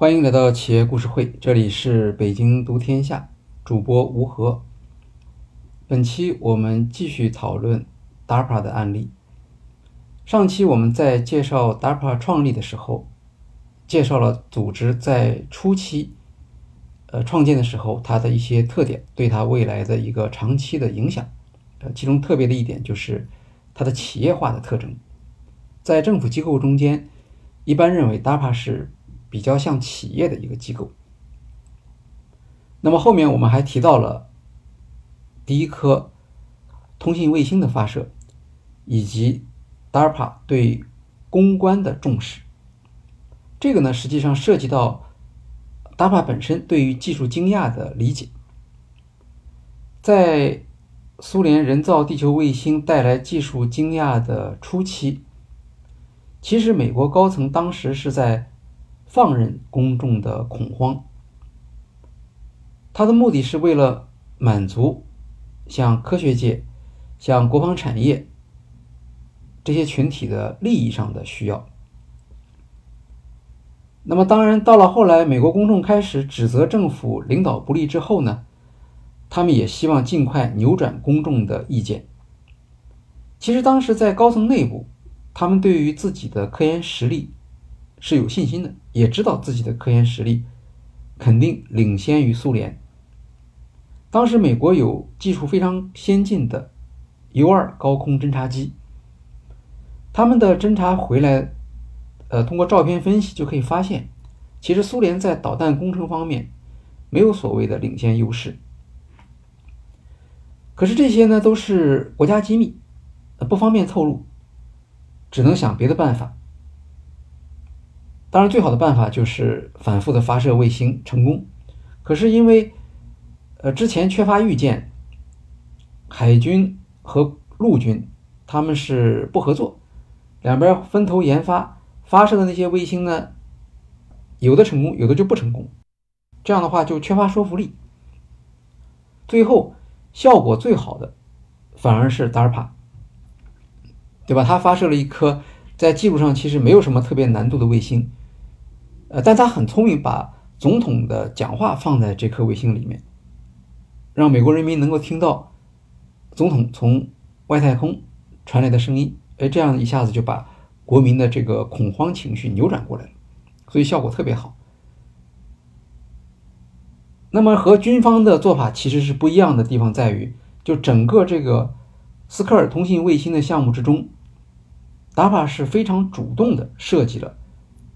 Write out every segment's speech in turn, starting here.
欢迎来到企业故事会，这里是北京读天下，主播吴和。本期我们继续讨论 DARPA 的案例。上期我们在介绍 DARPA 创立的时候，介绍了组织在初期，呃创建的时候它的一些特点，对它未来的一个长期的影响。呃，其中特别的一点就是它的企业化的特征。在政府机构中间，一般认为 DARPA 是比较像企业的一个机构。那么后面我们还提到了第一颗通信卫星的发射，以及 DARPA 对公关的重视。这个呢，实际上涉及到 DARPA 本身对于技术惊讶的理解。在苏联人造地球卫星带来技术惊讶的初期，其实美国高层当时是在。放任公众的恐慌，他的目的是为了满足像科学界、像国防产业这些群体的利益上的需要。那么，当然到了后来，美国公众开始指责政府领导不力之后呢，他们也希望尽快扭转公众的意见。其实，当时在高层内部，他们对于自己的科研实力。是有信心的，也知道自己的科研实力肯定领先于苏联。当时美国有技术非常先进的 U-2 高空侦察机，他们的侦察回来，呃，通过照片分析就可以发现，其实苏联在导弹工程方面没有所谓的领先优势。可是这些呢都是国家机密，呃不方便透露，只能想别的办法。当然，最好的办法就是反复的发射卫星成功。可是因为，呃，之前缺乏预见，海军和陆军他们是不合作，两边分头研发发射的那些卫星呢，有的成功，有的就不成功。这样的话就缺乏说服力。最后效果最好的反而是 DARPA，对吧？他发射了一颗在技术上其实没有什么特别难度的卫星。呃，但他很聪明，把总统的讲话放在这颗卫星里面，让美国人民能够听到总统从外太空传来的声音。哎，这样一下子就把国民的这个恐慌情绪扭转过来了，所以效果特别好。那么和军方的做法其实是不一样的地方在于，就整个这个斯科尔通信卫星的项目之中，达法是非常主动的设计了。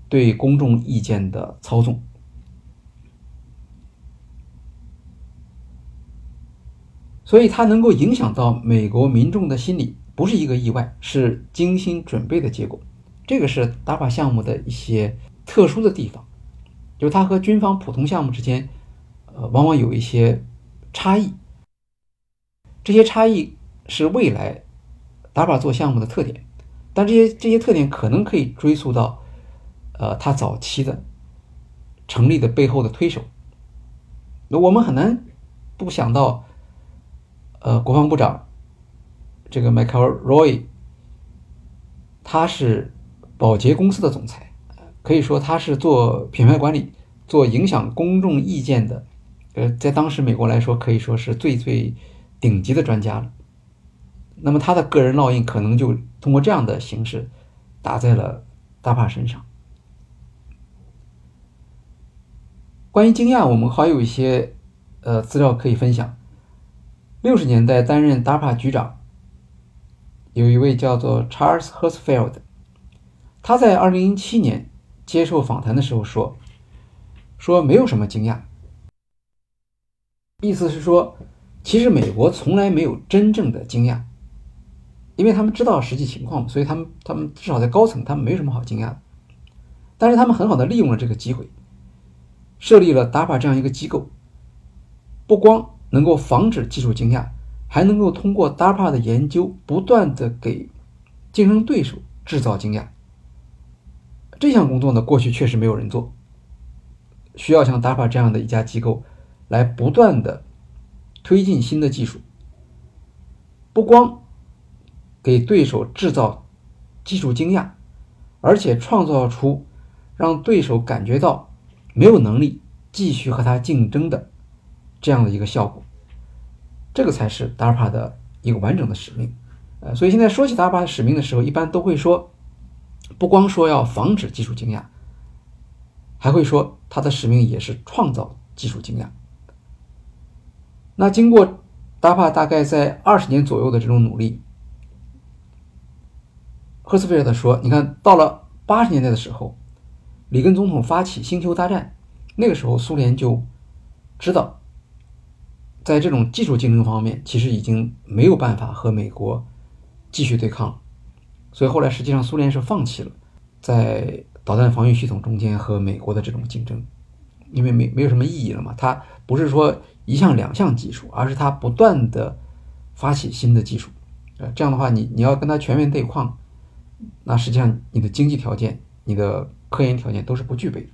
对公众意见的操纵，所以它能够影响到美国民众的心理，不是一个意外，是精心准备的结果。这个是 DARPA 项目的一些特殊的地方，就是它和军方普通项目之间，呃，往往有一些差异。这些差异是未来 DARPA 做项目的特点，但这些这些特点可能可以追溯到。呃，他早期的成立的背后的推手，那我们很难不想到，呃，国防部长这个 Michael Roy，他是保洁公司的总裁，可以说他是做品牌管理、做影响公众意见的，呃，在当时美国来说可以说是最最顶级的专家了。那么他的个人烙印可能就通过这样的形式打在了大帕身上。关于惊讶，我们还有一些呃资料可以分享。六十年代担任 DARPA 局长，有一位叫做 Charles Hertzfeld，他在二零零七年接受访谈的时候说：“说没有什么惊讶，意思是说，其实美国从来没有真正的惊讶，因为他们知道实际情况，所以他们他们至少在高层，他们没什么好惊讶的。但是他们很好的利用了这个机会。”设立了 DAPA 这样一个机构，不光能够防止技术惊讶，还能够通过 DAPA 的研究，不断的给竞争对手制造惊讶。这项工作呢，过去确实没有人做，需要像 DAPA 这样的一家机构来不断的推进新的技术，不光给对手制造技术惊讶，而且创造出让对手感觉到。没有能力继续和它竞争的这样的一个效果。这个才是 DARPA 的一个完整的使命。呃，所以现在说起 DARPA 的使命的时候，一般都会说，不光说要防止技术惊讶，还会说它的使命也是创造技术惊讶。那经过 DARPA 大概在二十年左右的这种努力，赫斯菲尔德说：“你看到了八十年代的时候，里根总统发起星球大战，那个时候苏联就知道，在这种技术竞争方面，其实已经没有办法和美国继续对抗了。所以后来实际上苏联是放弃了在导弹防御系统中间和美国的这种竞争，因为没没有什么意义了嘛。它不是说。”一项两项技术，而是它不断的发起新的技术，呃，这样的话，你你要跟它全面对抗，那实际上你的经济条件、你的科研条件都是不具备的。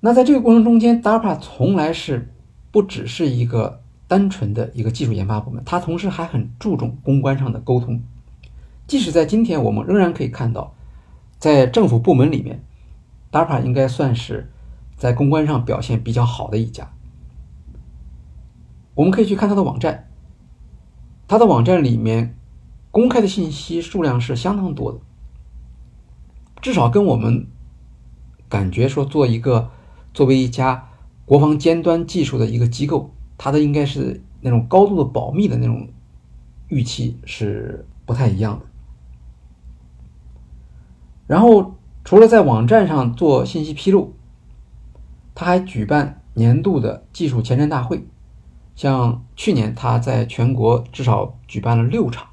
那在这个过程中间，DARPA 从来是不只是一个单纯的一个技术研发部门，它同时还很注重公关上的沟通。即使在今天，我们仍然可以看到，在政府部门里面，DARPA 应该算是。在公关上表现比较好的一家，我们可以去看它的网站。它的网站里面公开的信息数量是相当多的，至少跟我们感觉说做一个作为一家国防尖端技术的一个机构，它的应该是那种高度的保密的那种预期是不太一样的。然后除了在网站上做信息披露。他还举办年度的技术前瞻大会，像去年他在全国至少举办了六场，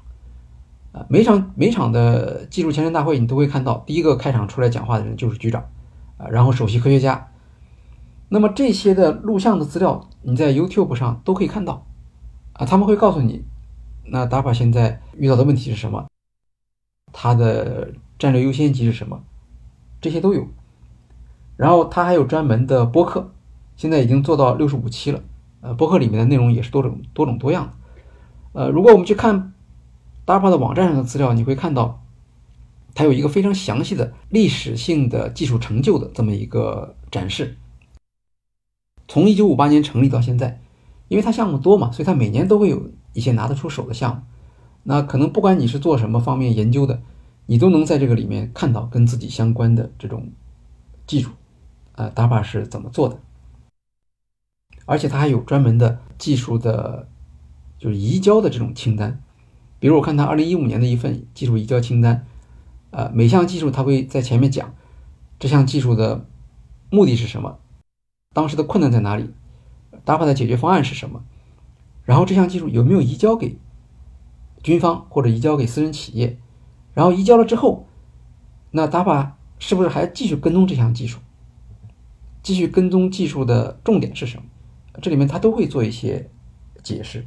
每场每场的技术前瞻大会你都会看到，第一个开场出来讲话的人就是局长，啊，然后首席科学家，那么这些的录像的资料你在 YouTube 上都可以看到，啊，他们会告诉你，那 DAPA 现在遇到的问题是什么，它的战略优先级是什么，这些都有。然后他还有专门的播客，现在已经做到六十五期了。呃，播客里面的内容也是多种多种多样的。呃，如果我们去看 DARPA 的网站上的资料，你会看到，它有一个非常详细的历史性的技术成就的这么一个展示。从一九五八年成立到现在，因为它项目多嘛，所以它每年都会有一些拿得出手的项目。那可能不管你是做什么方面研究的，你都能在这个里面看到跟自己相关的这种技术。呃，DARPA 是怎么做的？而且它还有专门的技术的，就是移交的这种清单。比如我看他二零一五年的一份技术移交清单，呃，每项技术它会在前面讲这项技术的目的是什么，当时的困难在哪里，DARPA 的解决方案是什么，然后这项技术有没有移交给军方或者移交给私人企业，然后移交了之后，那 DARPA 是不是还继续跟踪这项技术？继续跟踪技术的重点是什么？这里面他都会做一些解释，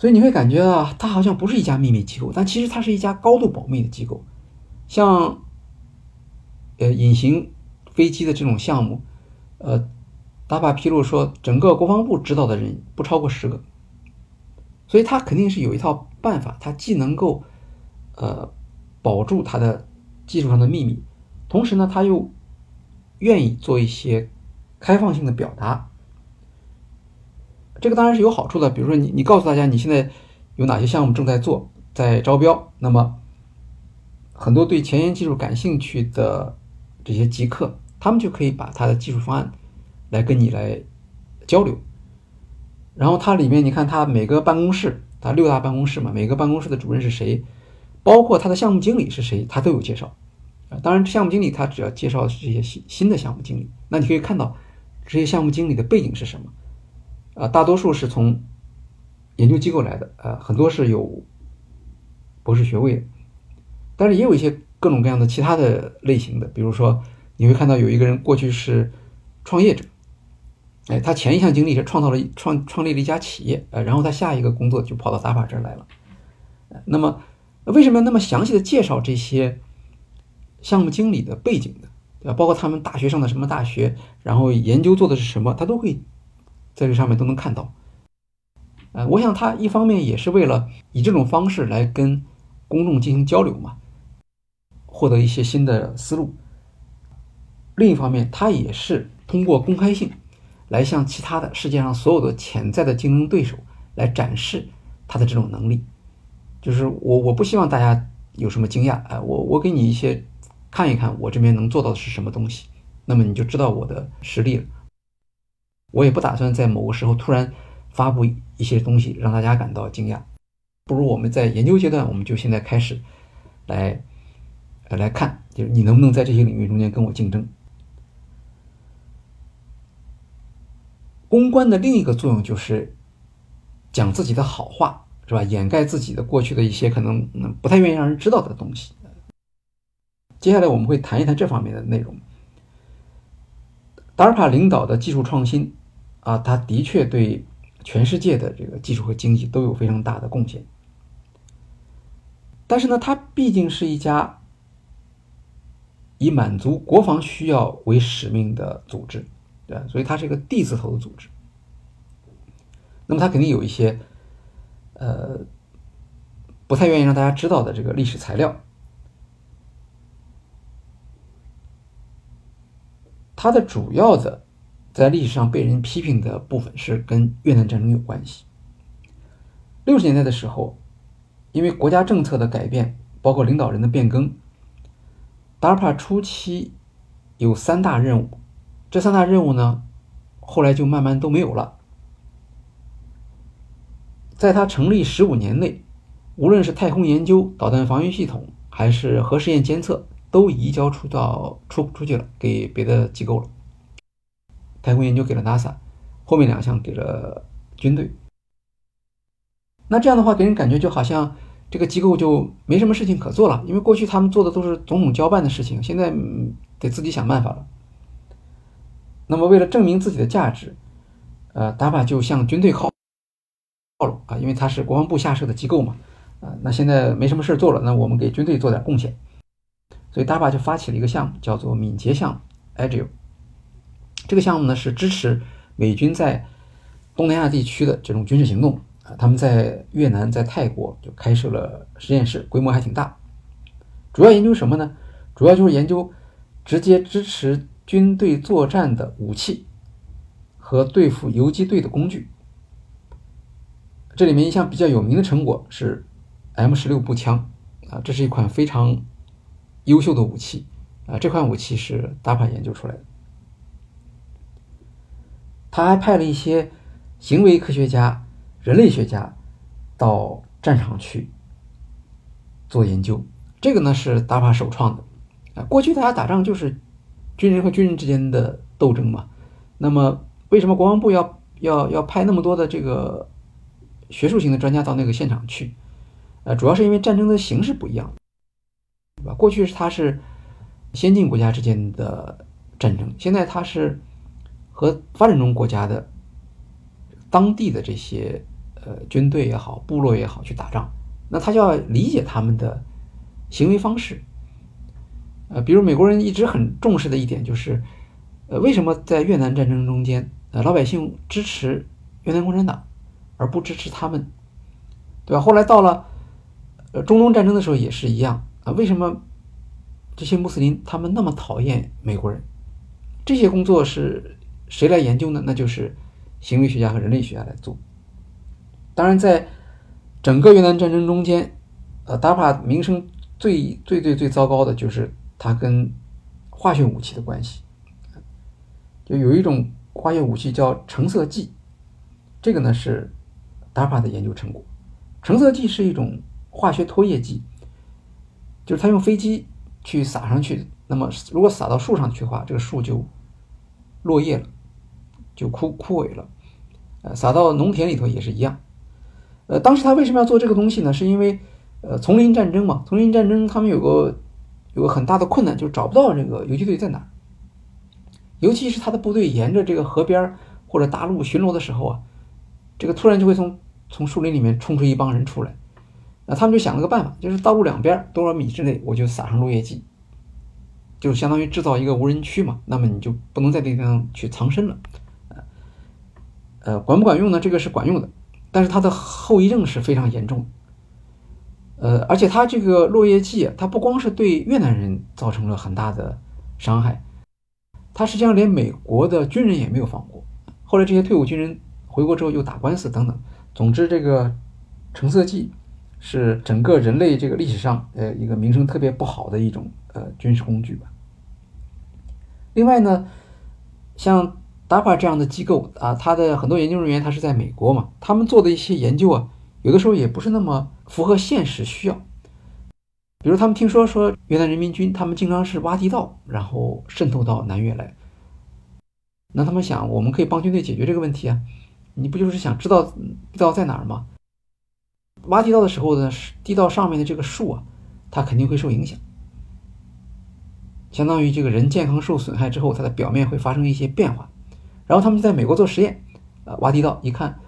所以你会感觉啊，它好像不是一家秘密机构，但其实它是一家高度保密的机构。像呃隐形飞机的这种项目，呃，DARPA 披露说，整个国防部知道的人不超过十个，所以他肯定是有一套办法，他既能够呃保住他的技术上的秘密，同时呢，他又愿意做一些开放性的表达，这个当然是有好处的。比如说，你你告诉大家你现在有哪些项目正在做，在招标，那么很多对前沿技术感兴趣的这些极客，他们就可以把他的技术方案来跟你来交流。然后它里面你看，它每个办公室，它六大办公室嘛，每个办公室的主任是谁，包括他的项目经理是谁，他都有介绍。啊，当然，项目经理他只要介绍的是这些新新的项目经理，那你可以看到这些项目经理的背景是什么？啊，大多数是从研究机构来的，呃，很多是有博士学位的，但是也有一些各种各样的其他的类型的，比如说你会看到有一个人过去是创业者，哎，他前一项经历是创造了创创立了一家企业，呃，然后他下一个工作就跑到达法这儿来了，那么为什么要那么详细的介绍这些？项目经理的背景呢，对吧？包括他们大学上的什么大学，然后研究做的是什么，他都会在这上面都能看到。呃，我想他一方面也是为了以这种方式来跟公众进行交流嘛，获得一些新的思路。另一方面，他也是通过公开性来向其他的世界上所有的潜在的竞争对手来展示他的这种能力。就是我我不希望大家有什么惊讶，哎，我我给你一些看一看我这边能做到的是什么东西，那么你就知道我的实力了。我也不打算在某个时候突然发布一些东西让大家感到惊讶，不如我们在研究阶段，我们就现在开始来呃来看，就是你能不能在这些领域中间跟我竞争。公关的另一个作用就是讲自己的好话。是吧？掩盖自己的过去的一些可能不太愿意让人知道的东西。接下来我们会谈一谈这方面的内容。达尔帕领导的技术创新啊，他的确对全世界的这个技术和经济都有非常大的贡献。但是呢，它毕竟是一家以满足国防需要为使命的组织，对？所以它是一个 D 字头的组织。那么它肯定有一些。呃，不太愿意让大家知道的这个历史材料，它的主要的在历史上被人批评的部分是跟越南战争有关系。六十年代的时候，因为国家政策的改变，包括领导人的变更，达尔帕初期有三大任务，这三大任务呢，后来就慢慢都没有了。在他成立十五年内，无论是太空研究、导弹防御系统，还是核试验监测，都移交出到出出去了，给别的机构了。太空研究给了 NASA，后面两项给了军队。那这样的话，给人感觉就好像这个机构就没什么事情可做了，因为过去他们做的都是总统交办的事情，现在得自己想办法了。那么，为了证明自己的价值，呃，达巴就向军队靠靠拢。啊，因为它是国防部下设的机构嘛，啊，那现在没什么事做了，那我们给军队做点贡献，所以 DAPA 就发起了一个项目，叫做敏捷项目 Agile。这个项目呢是支持美军在东南亚地区的这种军事行动啊，他们在越南、在泰国就开设了实验室，规模还挺大。主要研究什么呢？主要就是研究直接支持军队作战的武器和对付游击队的工具。这里面一项比较有名的成果是 M 十六步枪啊，这是一款非常优秀的武器啊。这款武器是达帕研究出来的。他还派了一些行为科学家、人类学家到战场去做研究。这个呢是打法首创的啊。过去大家打仗就是军人和军人之间的斗争嘛。那么为什么国防部要要要派那么多的这个？学术型的专家到那个现场去，呃，主要是因为战争的形式不一样，对吧？过去是它是先进国家之间的战争，现在它是和发展中国家的当地的这些呃军队也好、部落也好去打仗，那他就要理解他们的行为方式，呃，比如美国人一直很重视的一点就是，呃，为什么在越南战争中间，呃，老百姓支持越南共产党？而不支持他们，对吧？后来到了呃中东战争的时候也是一样啊。为什么这些穆斯林他们那么讨厌美国人？这些工作是谁来研究呢？那就是行为学家和人类学家来做。当然，在整个越南战争中间，呃，达帕名声最最最最糟糕的就是他跟化学武器的关系。就有一种化学武器叫橙色剂，这个呢是。DARPA 的研究成果，橙色剂是一种化学脱叶剂，就是他用飞机去撒上去，那么如果撒到树上去的话，这个树就落叶了，就枯枯萎了。呃，撒到农田里头也是一样。呃，当时他为什么要做这个东西呢？是因为呃，丛林战争嘛，丛林战争他们有个有个很大的困难，就是找不到这个游击队在哪，尤其是他的部队沿着这个河边或者大路巡逻的时候啊。这个突然就会从从树林里面冲出一帮人出来，那他们就想了个办法，就是道路两边多少米之内我就撒上落叶剂，就相当于制造一个无人区嘛。那么你就不能在这地方去藏身了，呃，管不管用呢？这个是管用的，但是它的后遗症是非常严重。呃，而且它这个落叶剂，它不光是对越南人造成了很大的伤害，它实际上连美国的军人也没有放过。后来这些退伍军人回国之后又打官司等等。总之，这个橙色剂是整个人类这个历史上呃一个名声特别不好的一种呃军事工具吧。另外呢，像 DAPA 这样的机构啊，它的很多研究人员他是在美国嘛，他们做的一些研究啊。有的时候也不是那么符合现实需要，比如他们听说说越南人民军他们经常是挖地道，然后渗透到南越来，那他们想我们可以帮军队解决这个问题啊，你不就是想知道地道在哪儿吗？挖地道的时候呢，地道上面的这个树啊，它肯定会受影响，相当于这个人健康受损害之后，它的表面会发生一些变化，然后他们就在美国做实验，啊，挖地道一看。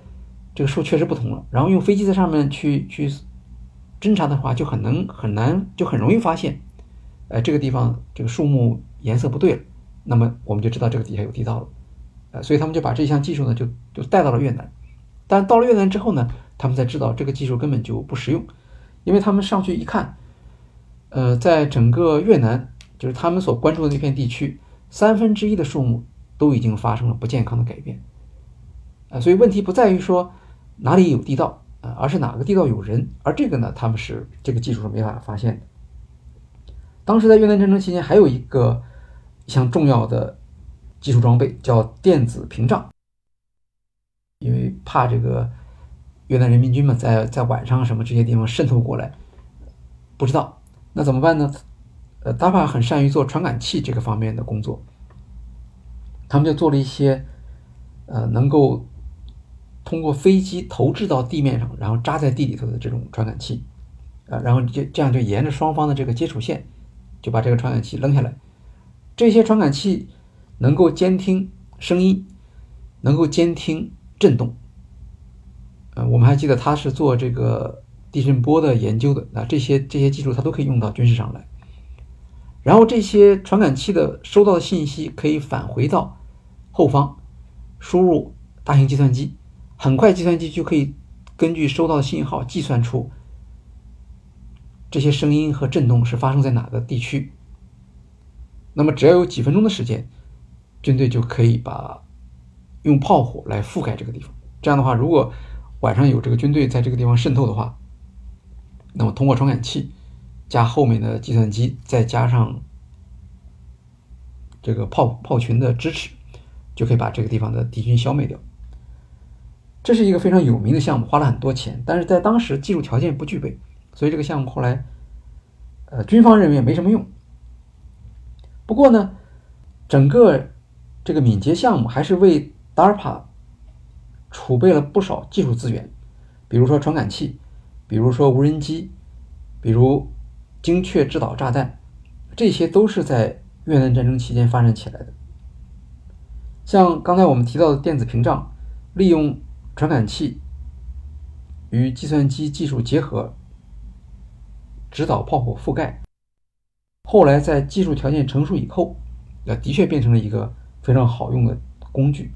这个树确实不同了，然后用飞机在上面去去侦查的话，就很能很难就很容易发现，呃，这个地方这个树木颜色不对了，那么我们就知道这个底下有地道了，呃，所以他们就把这项技术呢就就带到了越南，但到了越南之后呢，他们才知道这个技术根本就不实用，因为他们上去一看，呃，在整个越南就是他们所关注的那片地区，三分之一的树木都已经发生了不健康的改变，啊，所以问题不在于说。哪里有地道啊？而是哪个地道有人？而这个呢，他们是这个技术是没法发现的。当时在越南战争期间，还有一个一项重要的技术装备叫电子屏障，因为怕这个越南人民军嘛，在在晚上什么这些地方渗透过来，不知道那怎么办呢？呃达帕很善于做传感器这个方面的工作，他们就做了一些呃能够。通过飞机投掷到地面上，然后扎在地里头的这种传感器，啊，然后就这样就沿着双方的这个接触线，就把这个传感器扔下来。这些传感器能够监听声音，能够监听震动。呃，我们还记得他是做这个地震波的研究的，啊，这些这些技术他都可以用到军事上来。然后这些传感器的收到的信息可以返回到后方，输入大型计算机。很快，计算机就可以根据收到的信号计算出这些声音和震动是发生在哪个地区。那么，只要有几分钟的时间，军队就可以把用炮火来覆盖这个地方。这样的话，如果晚上有这个军队在这个地方渗透的话，那么通过传感器加后面的计算机，再加上这个炮炮群的支持，就可以把这个地方的敌军消灭掉。这是一个非常有名的项目，花了很多钱，但是在当时技术条件不具备，所以这个项目后来，呃，军方认为没什么用。不过呢，整个这个敏捷项目还是为 DARPA 储备了不少技术资源，比如说传感器，比如说无人机，比如精确制导炸弹，这些都是在越南战争期间发展起来的。像刚才我们提到的电子屏障，利用传感器与计算机技术结合，指导炮火覆盖。后来在技术条件成熟以后，那的确变成了一个非常好用的工具。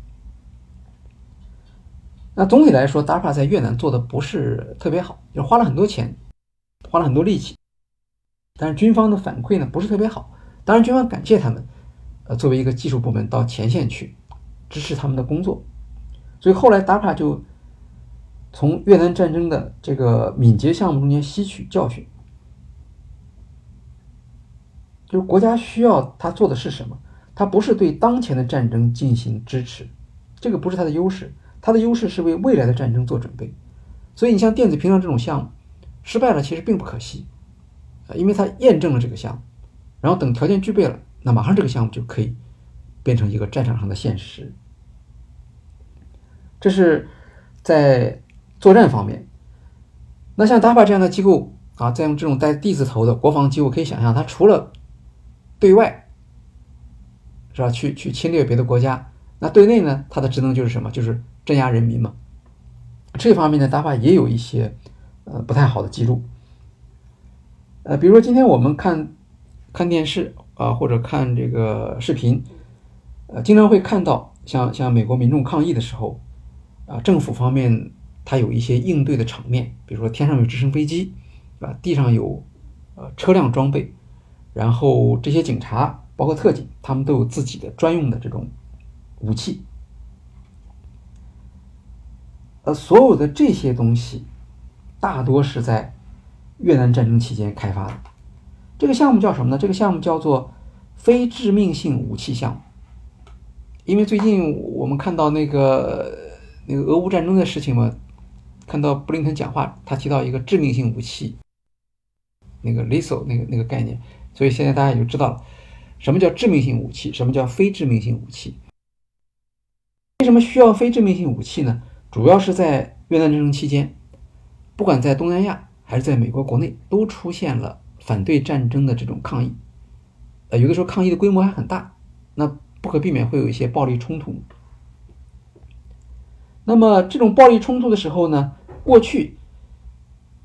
那总体来说，DARPA 在越南做的不是特别好，就花了很多钱，花了很多力气，但是军方的反馈呢不是特别好。当然，军方感谢他们，呃，作为一个技术部门到前线去支持他们的工作。所以后来，DAPA 就从越南战争的这个敏捷项目中间吸取教训，就是国家需要他做的是什么？他不是对当前的战争进行支持，这个不是他的优势，他的优势是为未来的战争做准备。所以，你像电子屏障这种项目失败了，其实并不可惜，因为它验证了这个项目，然后等条件具备了，那马上这个项目就可以变成一个战场上的现实。这是在作战方面。那像 DAPA 这样的机构啊，在用这种带 D 字头的国防机构，可以想象，它除了对外是吧，去去侵略别的国家，那对内呢，它的职能就是什么？就是镇压人民嘛。这方面呢，DAPA 也有一些呃不太好的记录。呃，比如说今天我们看看电视啊，或者看这个视频，呃，经常会看到像像美国民众抗议的时候。啊，政府方面它有一些应对的场面，比如说天上有直升飞机，啊，地上有呃车辆装备，然后这些警察包括特警，他们都有自己的专用的这种武器。呃，所有的这些东西，大多是在越南战争期间开发的。这个项目叫什么呢？这个项目叫做非致命性武器项目。因为最近我们看到那个那个俄乌战争的事情嘛，看到布林肯讲话，他提到一个致命性武器，那个 lethal 那个那个概念，所以现在大家也就知道了什么叫致命性武器，什么叫非致命性武器。为什么需要非致命性武器呢？主要是在越南战争期间，不管在东南亚还是在美国国内，都出现了反对战争的这种抗议。呃，有的时候抗议的规模还很大，那不可避免会有一些暴力冲突。那么这种暴力冲突的时候呢，过去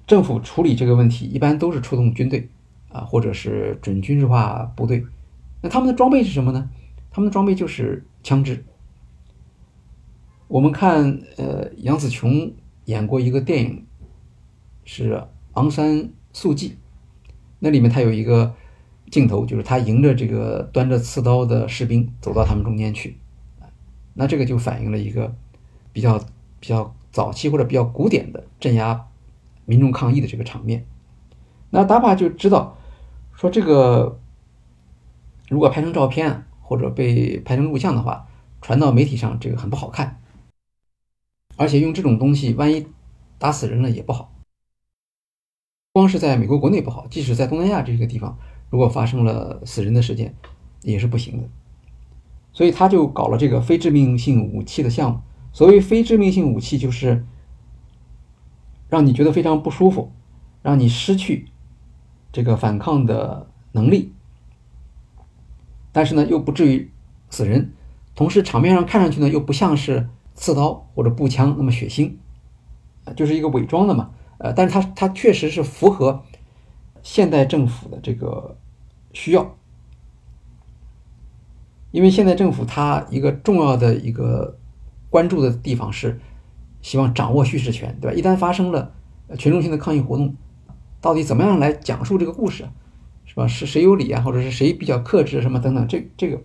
政府处理这个问题一般都是出动军队啊，或者是准军事化部队。那他们的装备是什么呢？他们的装备就是枪支。我们看，呃，杨紫琼演过一个电影，是《昂山素季》，那里面他有一个镜头，就是他迎着这个端着刺刀的士兵走到他们中间去，那这个就反映了一个比较比较早期或者比较古典的镇压民众抗议的这个场面。那达帕就知道，说这个如果拍成照片或者被拍成录像的话，传到媒体上，这个很不好看。而且用这种东西，万一打死人了也不好。光是在美国国内不好，即使在东南亚这个地方，如果发生了死人的事件，也是不行的。所以他就搞了这个非致命性武器的项目。所谓非致命性武器，就是让你觉得非常不舒服，让你失去这个反抗的能力，但是呢又不至于死人，同时场面上看上去呢又不像是。刺刀或者步枪那么血腥，就是一个伪装的嘛，呃，但是它它确实是符合现代政府的这个需要，因为现在政府它一个重要的一个关注的地方是希望掌握叙事权，对吧？一旦发生了群众性的抗议活动，到底怎么样来讲述这个故事，是吧？是谁有理啊，或者是谁比较克制什么等等，这这个，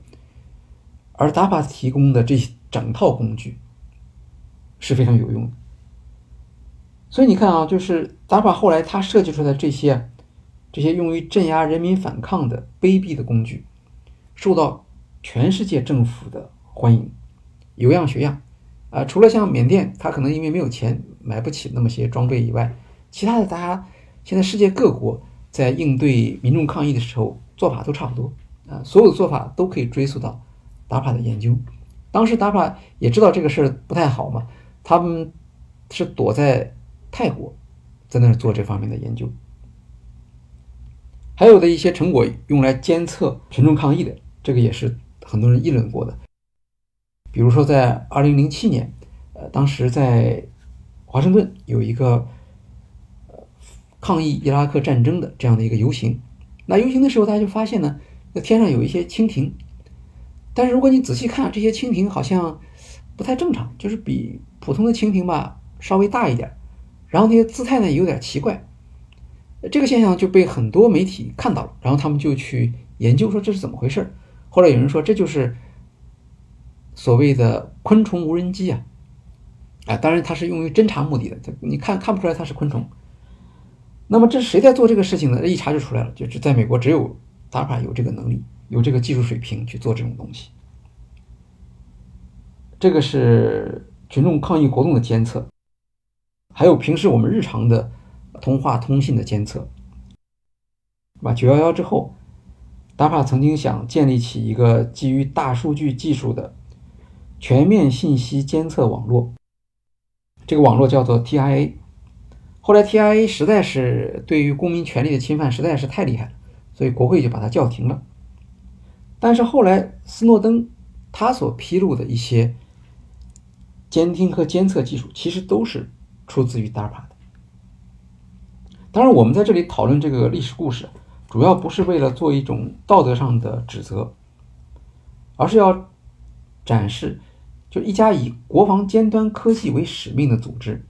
而 DAPA 提供的这整套工具。是非常有用的，所以你看啊，就是达法后来他设计出来这些这些用于镇压人民反抗的卑鄙的工具，受到全世界政府的欢迎，有样学样啊。除了像缅甸，他可能因为没有钱买不起那么些装备以外，其他的大家现在世界各国在应对民众抗议的时候做法都差不多啊，所有的做法都可以追溯到达法的研究。当时达法也知道这个事儿不太好嘛。他们是躲在泰国，在那儿做这方面的研究。还有的一些成果用来监测群众抗议的，这个也是很多人议论过的。比如说，在二零零七年，呃，当时在华盛顿有一个抗议伊拉克战争的这样的一个游行。那游行的时候，大家就发现呢，那天上有一些蜻蜓，但是如果你仔细看，这些蜻蜓好像不太正常，就是比。普通的蜻蜓吧，稍微大一点，然后那些姿态呢有点奇怪，这个现象就被很多媒体看到了，然后他们就去研究说这是怎么回事儿。后来有人说这就是所谓的昆虫无人机啊，啊，当然它是用于侦察目的的，你看看不出来它是昆虫。那么这是谁在做这个事情呢？一查就出来了，就是在美国只有 DARPA 有这个能力，有这个技术水平去做这种东西。这个是。群众抗议活动的监测，还有平时我们日常的通话通信的监测，是吧？九幺幺之后，DAPA 曾经想建立起一个基于大数据技术的全面信息监测网络，这个网络叫做 TIA。后来 TIA 实在是对于公民权利的侵犯实在是太厉害了，所以国会就把它叫停了。但是后来斯诺登他所披露的一些。监听和监测技术其实都是出自于 DARPA 的。当然，我们在这里讨论这个历史故事，主要不是为了做一种道德上的指责，而是要展示，就一家以国防尖端科技为使命的组织，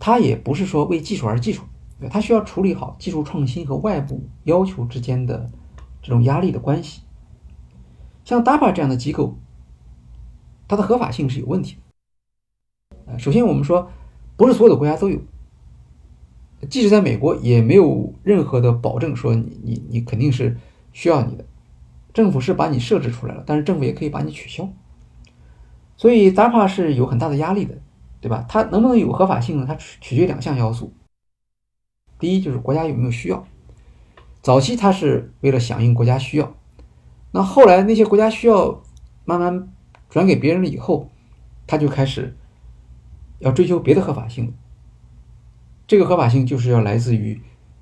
它也不是说为技术而技术，它需要处理好技术创新和外部要求之间的这种压力的关系。像 DARPA 这样的机构，它的合法性是有问题的。首先我们说，不是所有的国家都有，即使在美国，也没有任何的保证说你你你肯定是需要你的。政府是把你设置出来了，但是政府也可以把你取消。所以 DAPA 是有很大的压力的，对吧？它能不能有合法性呢？它取取决两项要素。第一就是国家有没有需要。早期它是为了响应国家需要，那后来那些国家需要慢慢转给别人了以后，它就开始要追求别的合法性。这个合法性就是要来自于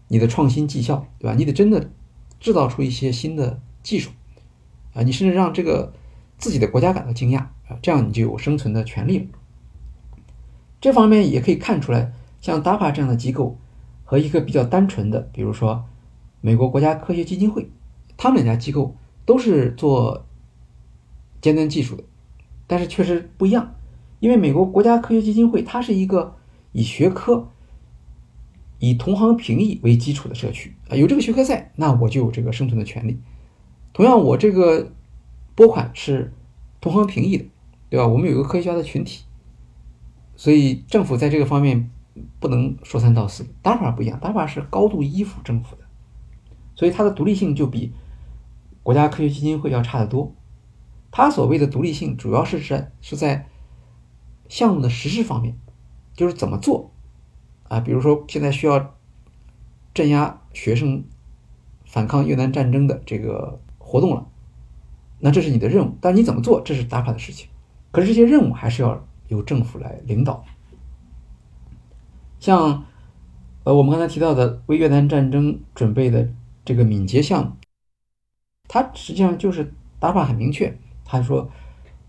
你的创新绩效，对吧？你得真的制造出一些新的技术啊，你甚至让这个自己的国家感到惊讶。啊，这样你就有生存的权利了。这方面也可以看出来，像 DARPA 这样的机构和一个比较单纯的，比如说美国国家科学基金会，他们两家机构都是做尖端技术的，但是确实不一样。因为美国国家科学基金会它是一个以学科、以同行评议为基础的社区啊，有这个学科在，那我就有这个生存的权利。同样，我这个拨款是同行评议的。对吧？我们有一个科学家的群体，所以政府在这个方面不能说三道四。DARPA 不一样，DARPA 是高度依附政府的，所以它的独立性就比国家科学基金会要差得多。它所谓的独立性，主要是在是在项目的实施方面，就是怎么做啊？比如说现在需要镇压学生反抗越南战争的这个活动了，那这是你的任务，但你怎么做，这是打卡的事情。可是这些任务还是要由政府来领导，像呃我们刚才提到的为越南战争准备的这个敏捷项目，它实际上就是打法很明确，他说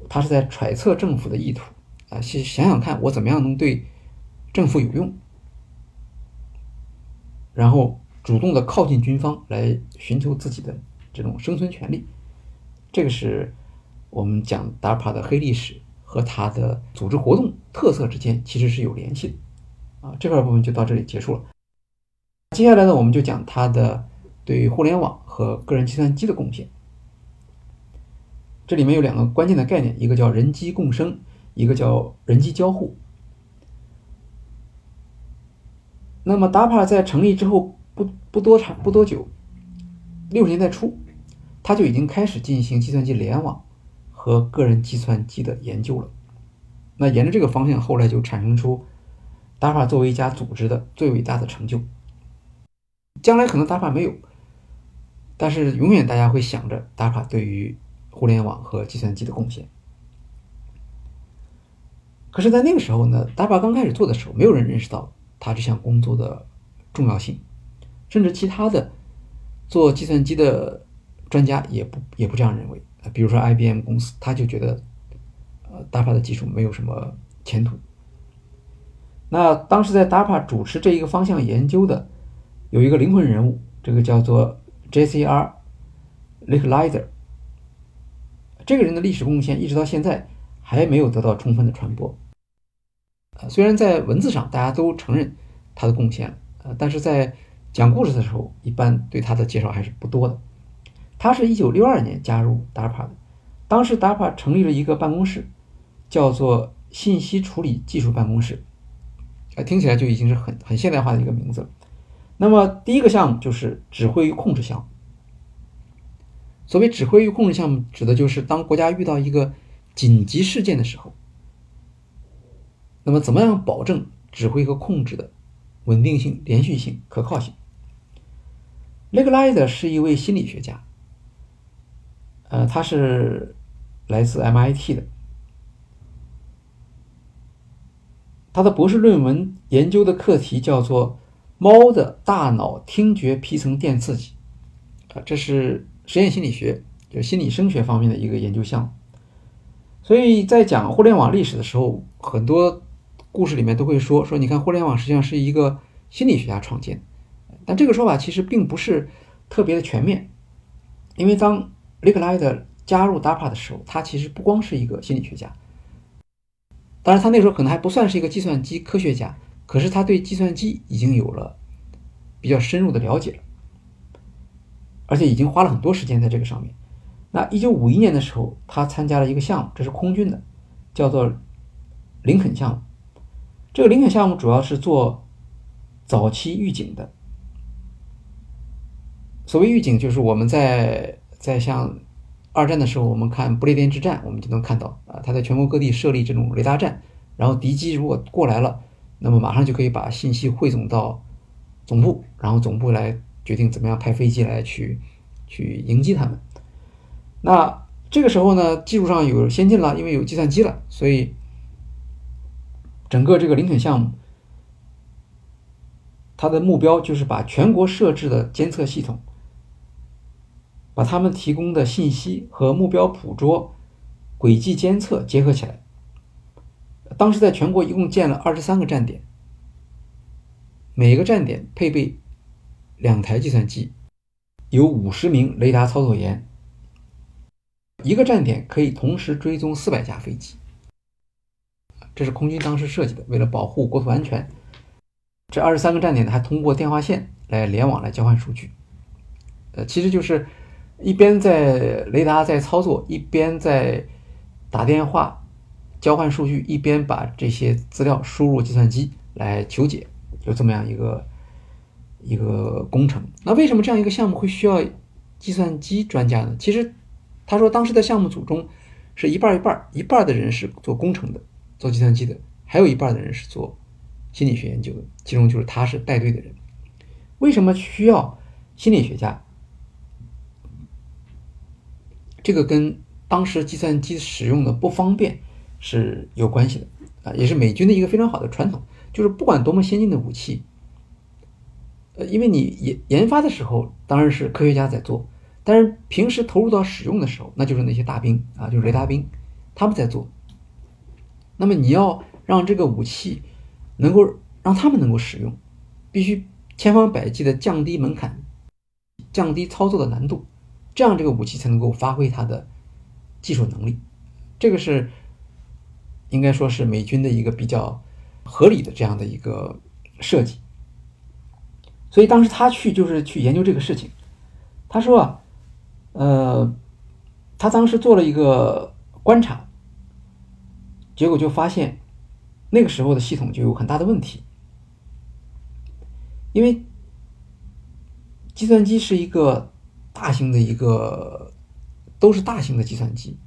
他是在揣测政府的意图啊，想想想看我怎么样能对政府有用，然后主动的靠近军方来寻求自己的这种生存权利，这个是。我们讲 DARPA 的黑历史和它的组织活动特色之间其实是有联系的，啊，这块部分就到这里结束了。接下来呢，我们就讲它的对互联网和个人计算机的贡献。这里面有两个关键的概念，一个叫人机共生，一个叫人机交互。那么 DAPA 在成立之后不不多长不多久，六十年代初，它就已经开始进行计算机联网。和个人计算机的研究了，那沿着这个方向，后来就产生出达帕作为一家组织的最伟大的成就。将来可能达帕没有，但是永远大家会想着达帕对于互联网和计算机的贡献。可是，在那个时候呢，Dapa 刚开始做的时候，没有人认识到他这项工作的重要性，甚至其他的做计算机的专家也不也不这样认为。比如说 IBM 公司，他就觉得，呃，DARPA 的技术没有什么前途。那当时在 DAPA 主持这一个方向研究的，有一个灵魂人物，这个叫做 J.C.R. l i c k l i z e r。这个人的历史贡献一直到现在还没有得到充分的传播。呃，虽然在文字上大家都承认他的贡献，呃，但是在讲故事的时候，一般对他的介绍还是不多的。他是一九六二年加入 DARPA 的，当时 DARPA 成立了一个办公室，叫做信息处理技术办公室，呃，听起来就已经是很很现代化的一个名字了。那么第一个项目就是指挥与控制项目。所谓指挥与控制项目，指的就是当国家遇到一个紧急事件的时候，那么怎么样保证指挥和控制的稳定性、连续性、可靠性 l e g l i z e r 是一位心理学家。呃，他是来自 MIT 的，他的博士论文研究的课题叫做“猫的大脑听觉皮层电刺激”，啊，这是实验心理学，就是心理声学方面的一个研究项目。所以在讲互联网历史的时候，很多故事里面都会说说，你看互联网实际上是一个心理学家创建，但这个说法其实并不是特别的全面，因为当 l i k l i d e 加入 DARPA 的时候，他其实不光是一个心理学家，当然他那时候可能还不算是一个计算机科学家，可是他对计算机已经有了比较深入的了解了，而且已经花了很多时间在这个上面。那一九五一年的时候，他参加了一个项目，这是空军的，叫做林肯项目。这个林肯项目主要是做早期预警的。所谓预警，就是我们在在像二战的时候，我们看不列颠之战，我们就能看到啊，他在全国各地设立这种雷达站，然后敌机如果过来了，那么马上就可以把信息汇总到总部，然后总部来决定怎么样派飞机来去去迎击他们。那这个时候呢，技术上有先进了，因为有计算机了，所以整个这个林肯项目，它的目标就是把全国设置的监测系统。把他们提供的信息和目标捕捉、轨迹监测结合起来。当时在全国一共建了二十三个站点，每个站点配备两台计算机，有五十名雷达操作员，一个站点可以同时追踪四百架飞机。这是空军当时设计的，为了保护国土安全，这二十三个站点呢还通过电话线来联网来交换数据。呃，其实就是。一边在雷达在操作，一边在打电话交换数据，一边把这些资料输入计算机来求解，有这么样一个一个工程。那为什么这样一个项目会需要计算机专家呢？其实他说，当时的项目组中是一半一半，一半的人是做工程的，做计算机的，还有一半的人是做心理学研究的，其中就是他是带队的人。为什么需要心理学家？这个跟当时计算机使用的不方便是有关系的啊，也是美军的一个非常好的传统，就是不管多么先进的武器，呃，因为你研研发的时候当然是科学家在做，但是平时投入到使用的时候，那就是那些大兵啊，就是雷达兵他们在做。那么你要让这个武器能够让他们能够使用，必须千方百计的降低门槛，降低操作的难度。这样，这个武器才能够发挥它的技术能力。这个是应该说是美军的一个比较合理的这样的一个设计。所以当时他去就是去研究这个事情。他说啊，呃，他当时做了一个观察，结果就发现那个时候的系统就有很大的问题，因为计算机是一个。大型的一个都是大型的计算机，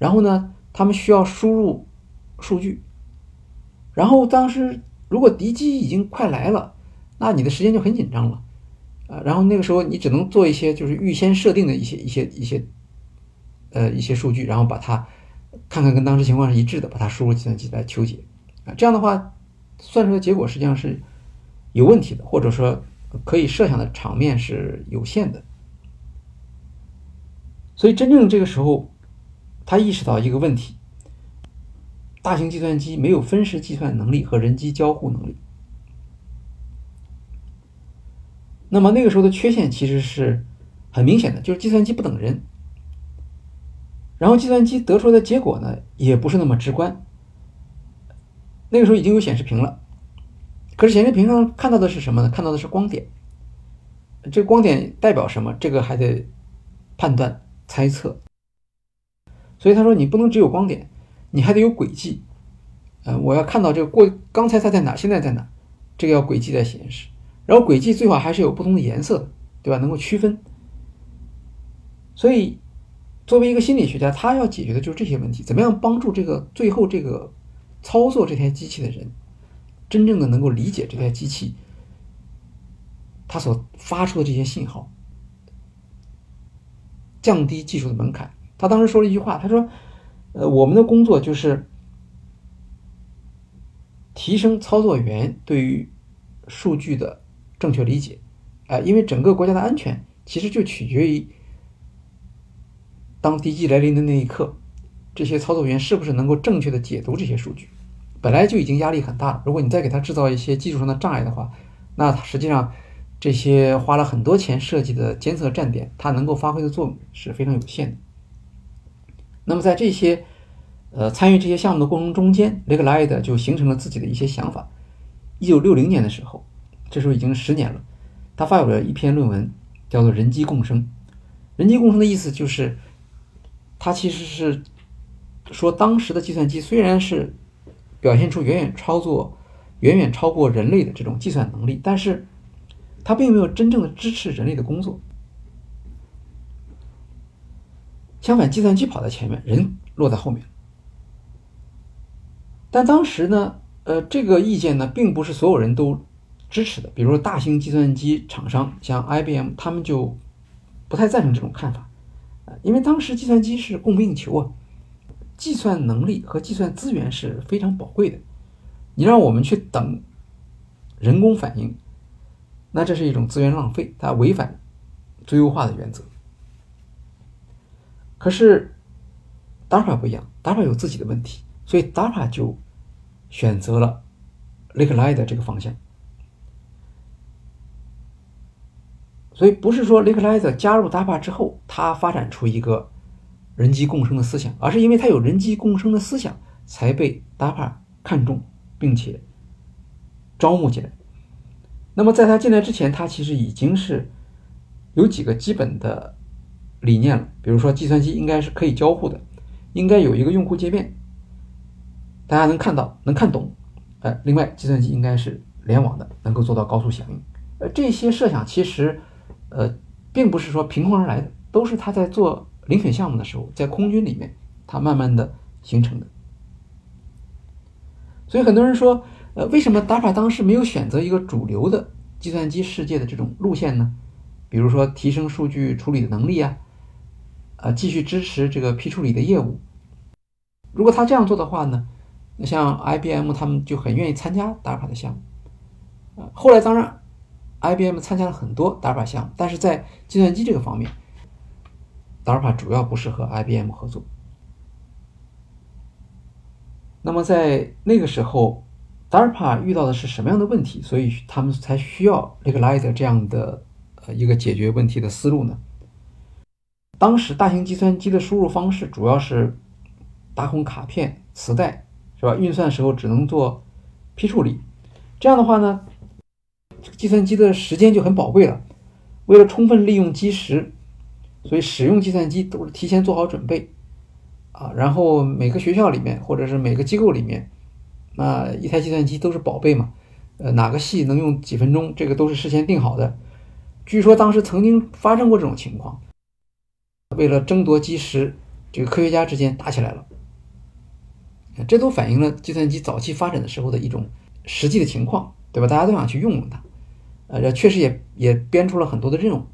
然后呢，他们需要输入数据，然后当时如果敌机已经快来了，那你的时间就很紧张了，然后那个时候你只能做一些就是预先设定的一些一些一些呃一些数据，然后把它看看跟当时情况是一致的，把它输入计算机来求解啊，这样的话算出的结果实际上是有问题的，或者说可以设想的场面是有限的。所以，真正这个时候，他意识到一个问题：大型计算机没有分时计算能力和人机交互能力。那么，那个时候的缺陷其实是很明显的，就是计算机不等人。然后，计算机得出来的结果呢，也不是那么直观。那个时候已经有显示屏了，可是显示屏上看到的是什么呢？看到的是光点。这光点代表什么？这个还得判断。猜测，所以他说你不能只有光点，你还得有轨迹。呃，我要看到这个过刚才它在哪，现在在哪，这个要轨迹在显示。然后轨迹最好还是有不同的颜色，对吧？能够区分。所以，作为一个心理学家，他要解决的就是这些问题：怎么样帮助这个最后这个操作这台机器的人，真正的能够理解这台机器它所发出的这些信号。降低技术的门槛。他当时说了一句话，他说：“呃，我们的工作就是提升操作员对于数据的正确理解。啊，因为整个国家的安全其实就取决于当敌机来临的那一刻，这些操作员是不是能够正确的解读这些数据。本来就已经压力很大了，如果你再给他制造一些技术上的障碍的话，那实际上。”这些花了很多钱设计的监测站点，它能够发挥的作用是非常有限的。那么在这些呃参与这些项目的过程中间，雷克莱德就形成了自己的一些想法。一九六零年的时候，这时候已经十年了，他发表了一篇论文，叫做“人机共生”。人机共生的意思就是，他其实是说当时的计算机虽然是表现出远远超作、远远超过人类的这种计算能力，但是它并没有真正的支持人类的工作。相反，计算机跑在前面，人落在后面。但当时呢，呃，这个意见呢，并不是所有人都支持的。比如说，大型计算机厂商像 IBM，他们就不太赞成这种看法，因为当时计算机是供不应求啊，计算能力和计算资源是非常宝贵的。你让我们去等人工反应，那这是一种资源浪费，它违反最优化的原则。可是，DARPA 不一样，DARPA 有自己的问题。所以 DARPA 就选择了 Liquid 这个方向。所以不是说 Liquid 加入 DAPA 之后，它发展出一个人机共生的思想，而是因为它有人机共生的思想，才被 DAPA 看中，并且招募进来。那么在他进来之前，他其实已经是有几个基本的理念了，比如说计算机应该是可以交互的，应该有一个用户界面。大家能看到，能看懂，呃，另外，计算机应该是联网的，能够做到高速响应。呃，这些设想其实，呃，并不是说凭空而来的，都是他在做遴选项目的时候，在空军里面，他慢慢的形成的。所以很多人说，呃，为什么 DARPA 当时没有选择一个主流的计算机世界的这种路线呢？比如说提升数据处理的能力啊，啊，继续支持这个批处理的业务。如果他这样做的话呢？那像 IBM 他们就很愿意参加达帕的项目，后来当然，IBM 参加了很多 DARPA 项目，但是在计算机这个方面，DARPA 主要不是和 IBM 合作。那么在那个时候，DARPA 遇到的是什么样的问题？所以他们才需要 Liquid 这样的呃一个解决问题的思路呢？当时大型计算机的输入方式主要是打孔卡片、磁带。是吧？运算时候只能做批处理，这样的话呢，这个计算机的时间就很宝贵了。为了充分利用基石，所以使用计算机都是提前做好准备啊。然后每个学校里面或者是每个机构里面，那一台计算机都是宝贝嘛。呃，哪个系能用几分钟，这个都是事先定好的。据说当时曾经发生过这种情况，为了争夺基石，这个科学家之间打起来了。这都反映了计算机早期发展的时候的一种实际的情况，对吧？大家都想去用用它，呃，确实也也编出了很多的任务，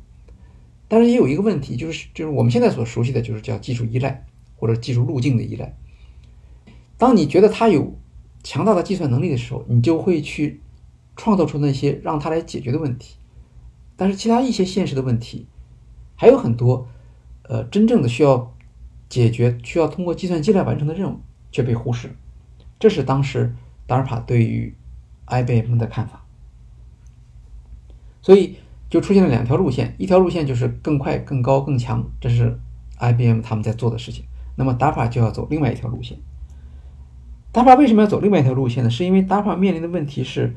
但是也有一个问题，就是就是我们现在所熟悉的就是叫技术依赖或者技术路径的依赖。当你觉得它有强大的计算能力的时候，你就会去创造出那些让它来解决的问题，但是其他一些现实的问题还有很多，呃，真正的需要解决、需要通过计算机来完成的任务。却被忽视，这是当时 DARPA 对于 IBM 的看法，所以就出现了两条路线，一条路线就是更快、更高、更强，这是 IBM 他们在做的事情。那么 DAPA 就要走另外一条路线。DAPA 为什么要走另外一条路线呢？是因为 DAPA 面临的问题是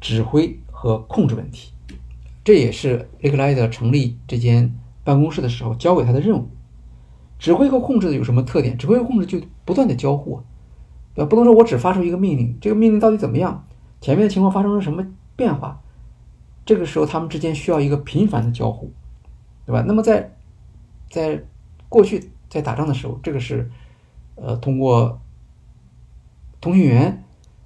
指挥和控制问题，这也是 Liquid 成立这间办公室的时候交给他的任务。指挥和控制的有什么特点？指挥和控制就不断的交互，呃，不能说我只发出一个命令，这个命令到底怎么样？前面的情况发生了什么变化？这个时候他们之间需要一个频繁的交互，对吧？那么在在过去在打仗的时候，这个是呃通过通讯员、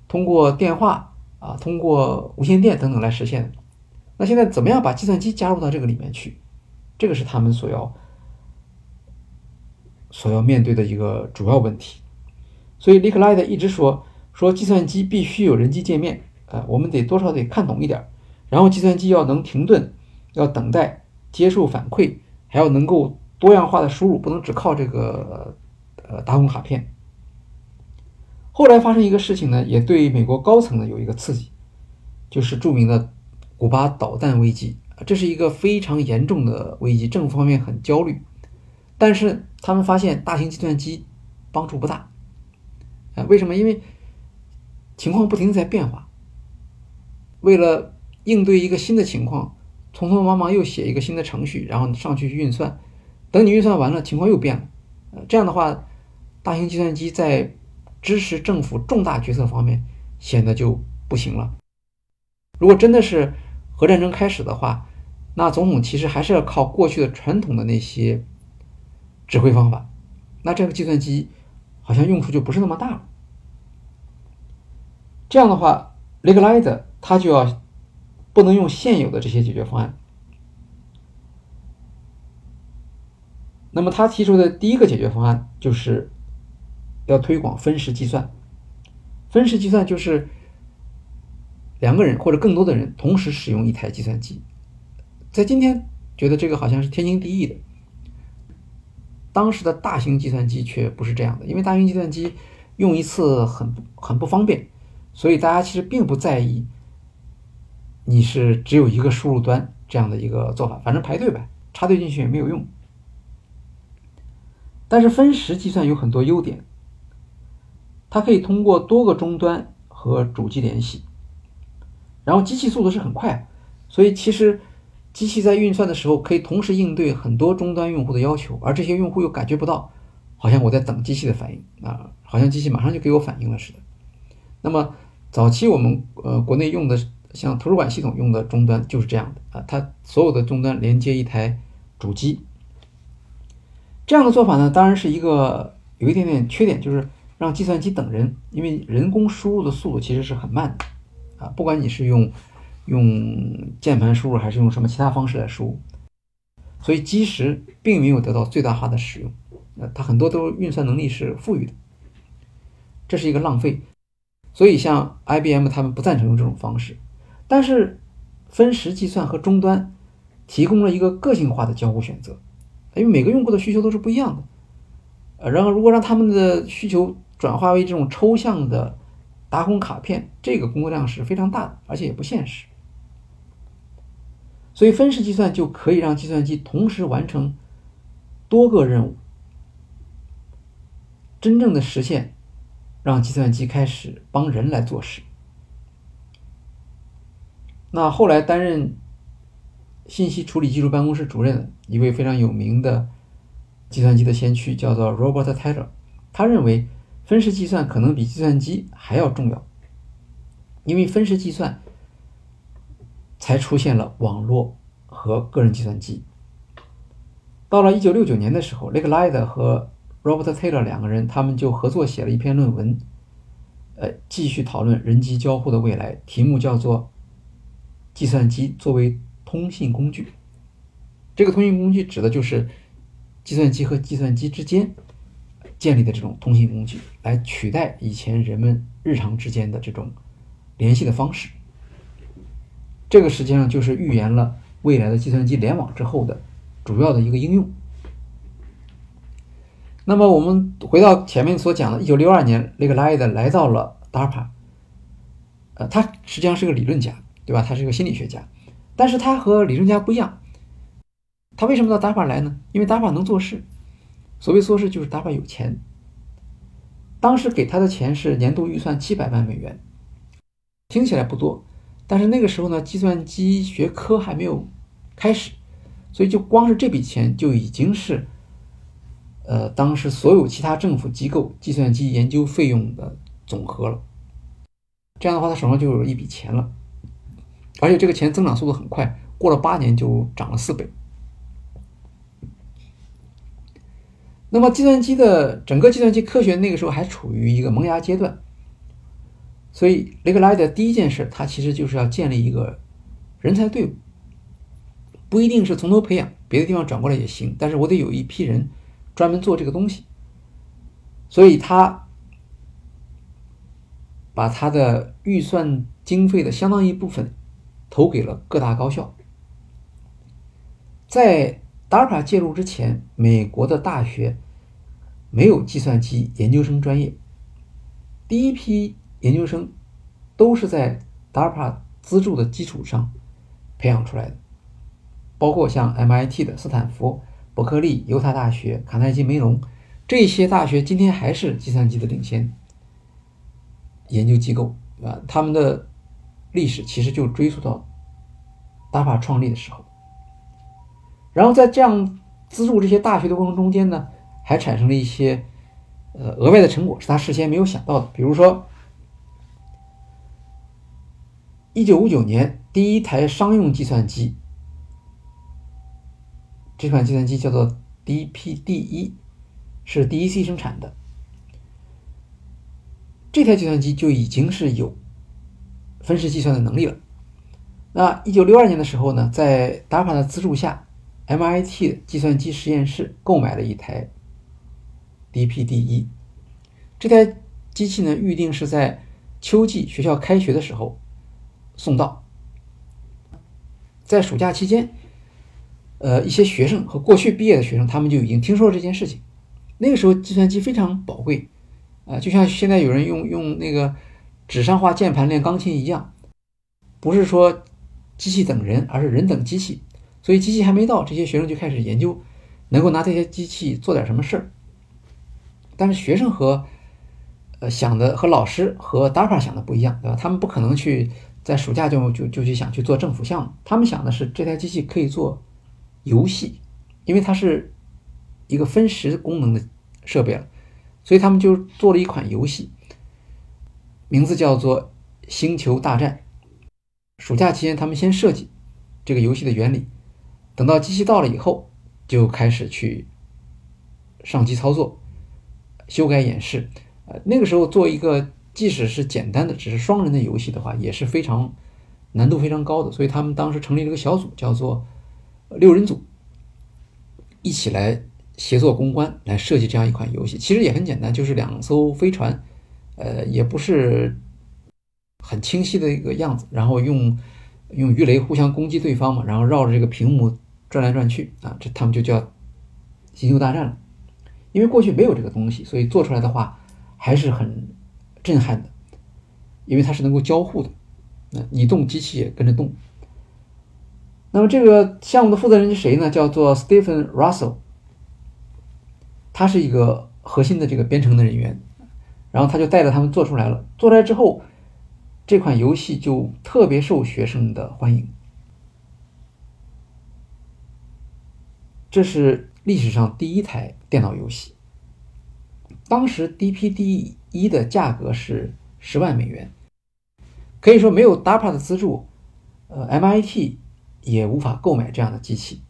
通过电话啊、通过无线电等等来实现的。那现在怎么样把计算机加入到这个里面去？这个是他们所要。所要面对的一个主要问题，所以 Liquid 一直说说计算机必须有人机界面，呃，我们得多少得看懂一点，然后计算机要能停顿，要等待接受反馈，还要能够多样化的输入，不能只靠这个呃打孔卡片。后来发生一个事情呢，也对美国高层呢有一个刺激，就是著名的古巴导弹危机，这是一个非常严重的危机，政府方面很焦虑。但是他们发现大型计算机帮助不大，啊，为什么？因为情况不停在变化。为了应对一个新的情况，匆匆忙忙又写一个新的程序，然后上去去运算，等你运算完了，情况又变了。这样的话，大型计算机在支持政府重大决策方面显得就不行了。如果真的是核战争开始的话，那总统其实还是要靠过去的传统的那些指挥方法，那这个计算机好像用处就不是那么大了。这样的话，雷格莱德他就要不能用现有的这些解决方案。那么他提出的第一个解决方案就是要推广分时计算。分时计算就是两个人或者更多的人同时使用一台计算机。在今天觉得这个好像是天经地义的，当时的大型计算机却不是这样的，因为大型计算机用一次很很不方便，所以大家其实并不在意你是只有一个输入端这样的一个做法，反正排队呗，插队进去也没有用。但是分时计算有很多优点，它可以通过多个终端和主机联系，然后机器速度是很快，所以其实。机器在运算的时候，可以同时应对很多终端用户的要求，而这些用户又感觉不到，好像我在等机器的反应啊，好像机器马上就给我反应了似的。那么早期我们呃国内用的像图书馆系统用的终端就是这样的啊，它所有的终端连接一台主机。这样的做法呢，当然是一个有一点点缺点，就是让计算机等人，因为人工输入的速度其实是很慢的啊，不管你是用。用键盘输入还是用什么其他方式来输入，所以基石并没有得到最大化的使用。呃，它很多都运算能力是富裕的，这是一个浪费。所以像 IBM 他们不赞成用这种方式。但是分时计算和终端提供了一个个性化的交互选择，因为每个用户的需求都是不一样的。呃，然后如果让他们的需求转化为这种抽象的打孔卡片，这个工作量是非常大的，而且也不现实。所以分时计算就可以让计算机同时完成多个任务，真正的实现让计算机开始帮人来做事。那后来担任信息处理技术办公室主任的一位非常有名的计算机的先驱叫做 Robert Taylor，他认为分时计算可能比计算机还要重要，因为分时计算。才出现了网络和个人计算机。到了一九六九年的时候，雷克莱德和 Robert Taylor 两个人，他们就合作写了一篇论文，呃，继续讨论人机交互的未来，题目叫做“计算机作为通信工具”。这个通信工具指的就是计算机和计算机之间建立的这种通信工具，来取代以前人们日常之间的这种联系的方式。这个实际上就是预言了未来的计算机联网之后的主要的一个应用。那么我们回到前面所讲的，一九六二年，雷格莱德来到了 DARPA，呃，他实际上是个理论家，对吧？他是个心理学家，但是他和理论家不一样。他为什么到达法来呢？因为达法能做事。所谓做事，就是达法有钱。当时给他的钱是年度预算七百万美元，听起来不多。但是那个时候呢，计算机学科还没有开始，所以就光是这笔钱就已经是，呃，当时所有其他政府机构计算机研究费用的总和了。这样的话，他手上就有一笔钱了，而且这个钱增长速度很快，过了八年就涨了四倍。那么，计算机的整个计算机科学那个时候还处于一个萌芽阶段。所以，雷克莱德第一件事，他其实就是要建立一个人才队伍，不一定是从头培养，别的地方转过来也行，但是我得有一批人专门做这个东西。所以他把他的预算经费的相当一部分投给了各大高校。在 DARPA 介入之前，美国的大学没有计算机研究生专业，第一批。研究生都是在 DARPA 资助的基础上培养出来的，包括像 MIT 的斯坦福、伯克利、犹他大学、卡耐基梅隆这些大学，今天还是计算机的领先研究机构啊。他们的历史其实就追溯到达帕创立的时候。然后在这样资助这些大学的过程中间呢，还产生了一些呃额外的成果，是他事先没有想到的。比如说，一九五九年第一台商用计算机，这款计算机叫做 DPD 一，是 DEC 生产的。这台计算机就已经是有分时计算的能力了。那一九六二年的时候呢，在 DARPA 的资助下，MIT 计算机实验室购买了一台 DPD 一。这台机器呢，预定是在秋季学校开学的时候送到。在暑假期间，呃，一些学生和过去毕业的学生，他们就已经听说了这件事情。那个时候，计算机非常宝贵。啊，就像现在有人用用那个纸上画键盘练钢琴一样，不是说机器等人，而是人等机器。所以机器还没到，这些学生就开始研究，能够拿这些机器做点什么事儿。但是学生和呃想的和老师和 DARPA 想的不一样，对吧？他们不可能去在暑假就就就去想去做政府项目，他们想的是这台机器可以做游戏，因为它是一个分时功能的设备了。所以他们就做了一款游戏，名字叫做《星球大战》。暑假期间，他们先设计这个游戏的原理，等到机器到了以后，就开始去上机操作、修改演示。呃，那个时候做一个即使是简单的只是双人的游戏的话，也是非常难度非常高的。所以他们当时成立了一个小组，叫做六人组，一起来。协作攻关来设计这样一款游戏，其实也很简单，就是两艘飞船，呃，也不是很清晰的一个样子，然后用用鱼雷互相攻击对方嘛，然后绕着这个屏幕转来转去啊，这他们就叫星球大战了。因为过去没有这个东西，所以做出来的话还是很震撼的，因为它是能够交互的，那你动机器也跟着动。那么这个项目的负责人是谁呢？叫做 Stephen Russell。他是一个核心的这个编程的人员，然后他就带着他们做出来了。做出来之后，这款游戏就特别受学生的欢迎。这是历史上第一台电脑游戏。当时 DPD 一的价格是十万美元，可以说没有 DARPA 的资助，呃，MIT 也无法购买这样的机器。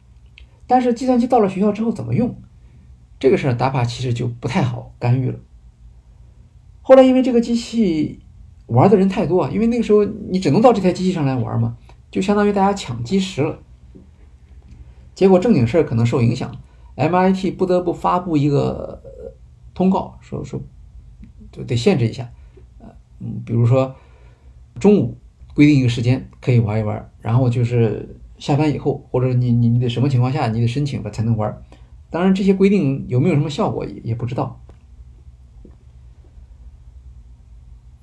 但是计算机到了学校之后怎么用？这个事儿，DARPA 其实就不太好干预了。后来因为这个机器玩的人太多啊，因为那个时候你只能到这台机器上来玩嘛，就相当于大家抢基石了。结果正经事儿可能受影响，MIT 不得不发布一个通告，说说就得限制一下，呃，嗯，比如说中午规定一个时间可以玩一玩，然后就是下班以后，或者你你你得什么情况下你得申请了才能玩。当然，这些规定有没有什么效果也也不知道。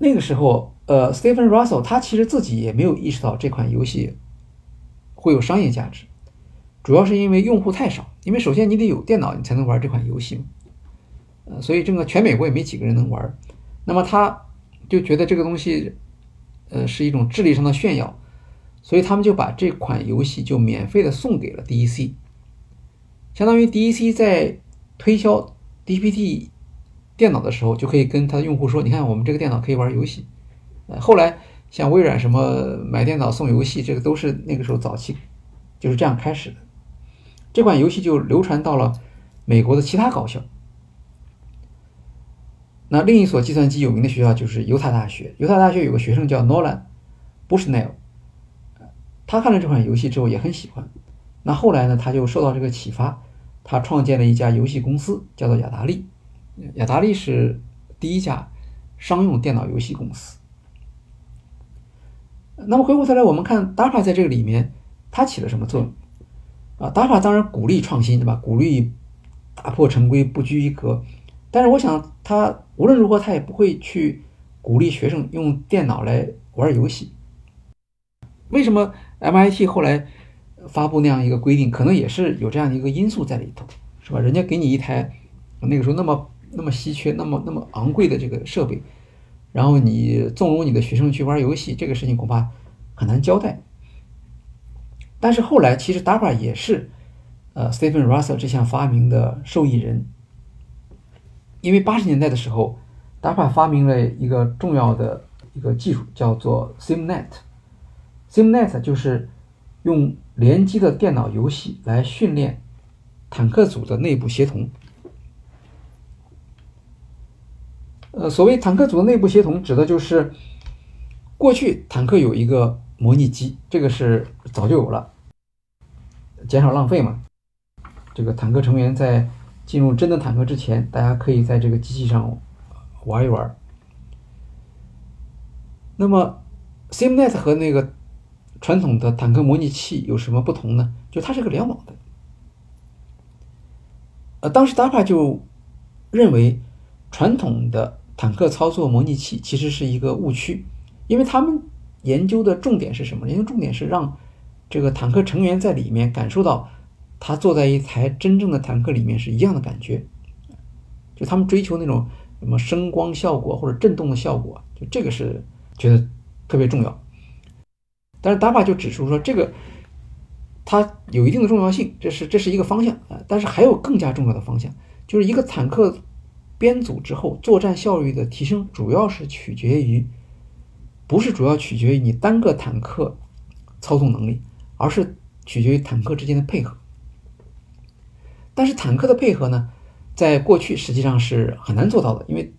那个时候，呃，Stephen Russell 他其实自己也没有意识到这款游戏会有商业价值，主要是因为用户太少。因为首先你得有电脑，你才能玩这款游戏，呃，所以这个全美国也没几个人能玩。那么他就觉得这个东西，呃，是一种智力上的炫耀，所以他们就把这款游戏就免费的送给了 DEC。相当于 DEC 在推销 DPT 电脑的时候，就可以跟他的用户说：“你看，我们这个电脑可以玩游戏。”呃，后来像微软什么买电脑送游戏，这个都是那个时候早期就是这样开始的。这款游戏就流传到了美国的其他高校。那另一所计算机有名的学校就是犹他大学。犹他大学有个学生叫 Nolan Bushnell，他看了这款游戏之后也很喜欢。那后来呢？他就受到这个启发，他创建了一家游戏公司，叫做雅达利。雅达利是第一家商用电脑游戏公司。那么回过头来，我们看 DARPA 在这个里面，它起了什么作用？啊，DARPA 当然鼓励创新，对吧？鼓励打破陈规，不拘一格。但是我想，他无论如何，他也不会去鼓励学生用电脑来玩游戏。为什么 MIT 后来？发布那样一个规定，可能也是有这样的一个因素在里头，是吧？人家给你一台那个时候那么那么稀缺、那么那么昂贵的这个设备，然后你纵容你的学生去玩游戏，这个事情恐怕很难交代。但是后来其实 DARPA 也是呃 Stephen Russell 这项发明的受益人，因为八十年代的时候，DARPA 发明了一个重要的一个技术，叫做 SimNet。SimNet 就是用联机的电脑游戏来训练坦克组的内部协同。呃，所谓坦克组的内部协同，指的就是过去坦克有一个模拟机，这个是早就有了，减少浪费嘛。这个坦克成员在进入真的坦克之前，大家可以在这个机器上玩一玩。那么，SimNet 和那个传统的坦克模拟器有什么不同呢？就它是个联网的。呃，当时 DAPA 就认为传统的坦克操作模拟器其实是一个误区，因为他们研究的重点是什么？研究重点是让这个坦克成员在里面感受到他坐在一台真正的坦克里面是一样的感觉。就他们追求那种什么声光效果或者震动的效果，就这个是觉得特别重要。但是 DARPA 就指出说，这个它有一定的重要性，这是这是一个方向啊。但是还有更加重要的方向，就是一个坦克。编组之后，作战效率的提升主要是取决于，不是主要取决于你单个坦克操纵能力，而是取决于坦克之间的配合。但是坦克的配合呢，在过去实际上是很难做到的，因为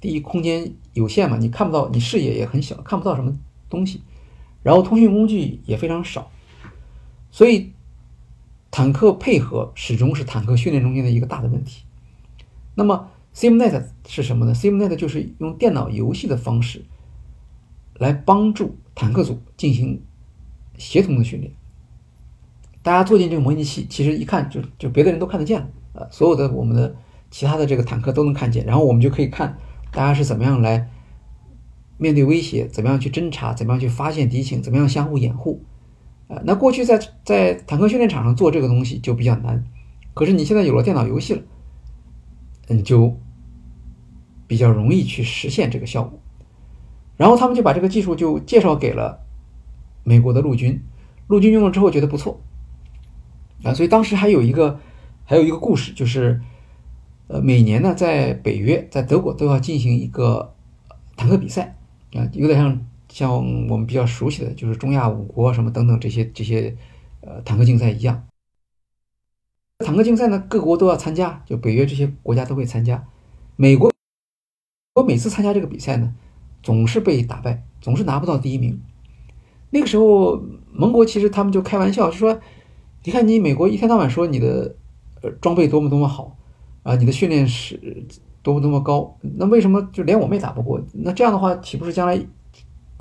第一空间有限嘛，你看不到，你视野也很小，看不到什么东西，然后通讯工具也非常少，所以坦克配合始终是坦克训练中间的一个大的问题。那么。SimNet 是什么呢？SimNet 就是用电脑游戏的方式来帮助坦克组进行协同的训练。大家坐进这个模拟器，其实一看就就别的人都看得见了，呃，所有的我们的其他的这个坦克都能看见，然后我们就可以看大家是怎么样来面对威胁，怎么样去侦查，怎么样去发现敌情，怎么样相互掩护。呃，那过去在在坦克训练场上做这个东西就比较难，可是你现在有了电脑游戏了，嗯，就。比较容易去实现这个效果，然后他们就把这个技术就介绍给了美国的陆军，陆军用了之后觉得不错，啊，所以当时还有一个还有一个故事，就是呃每年呢在北约在德国都要进行一个坦克比赛。啊，有点像像我们比较熟悉的就是中亚五国什么等等这些这些呃坦克竞赛一样，坦克竞赛呢各国都要参加，就北约这些国家都会参加，美国。我每次参加这个比赛呢，总是被打败，总是拿不到第一名。那个时候，盟国其实他们就开玩笑，就说：“你看，你美国一天到晚说你的呃装备多么多么好啊，你的训练是多么多么高，那为什么就连我们也打不过？那这样的话，岂不是将来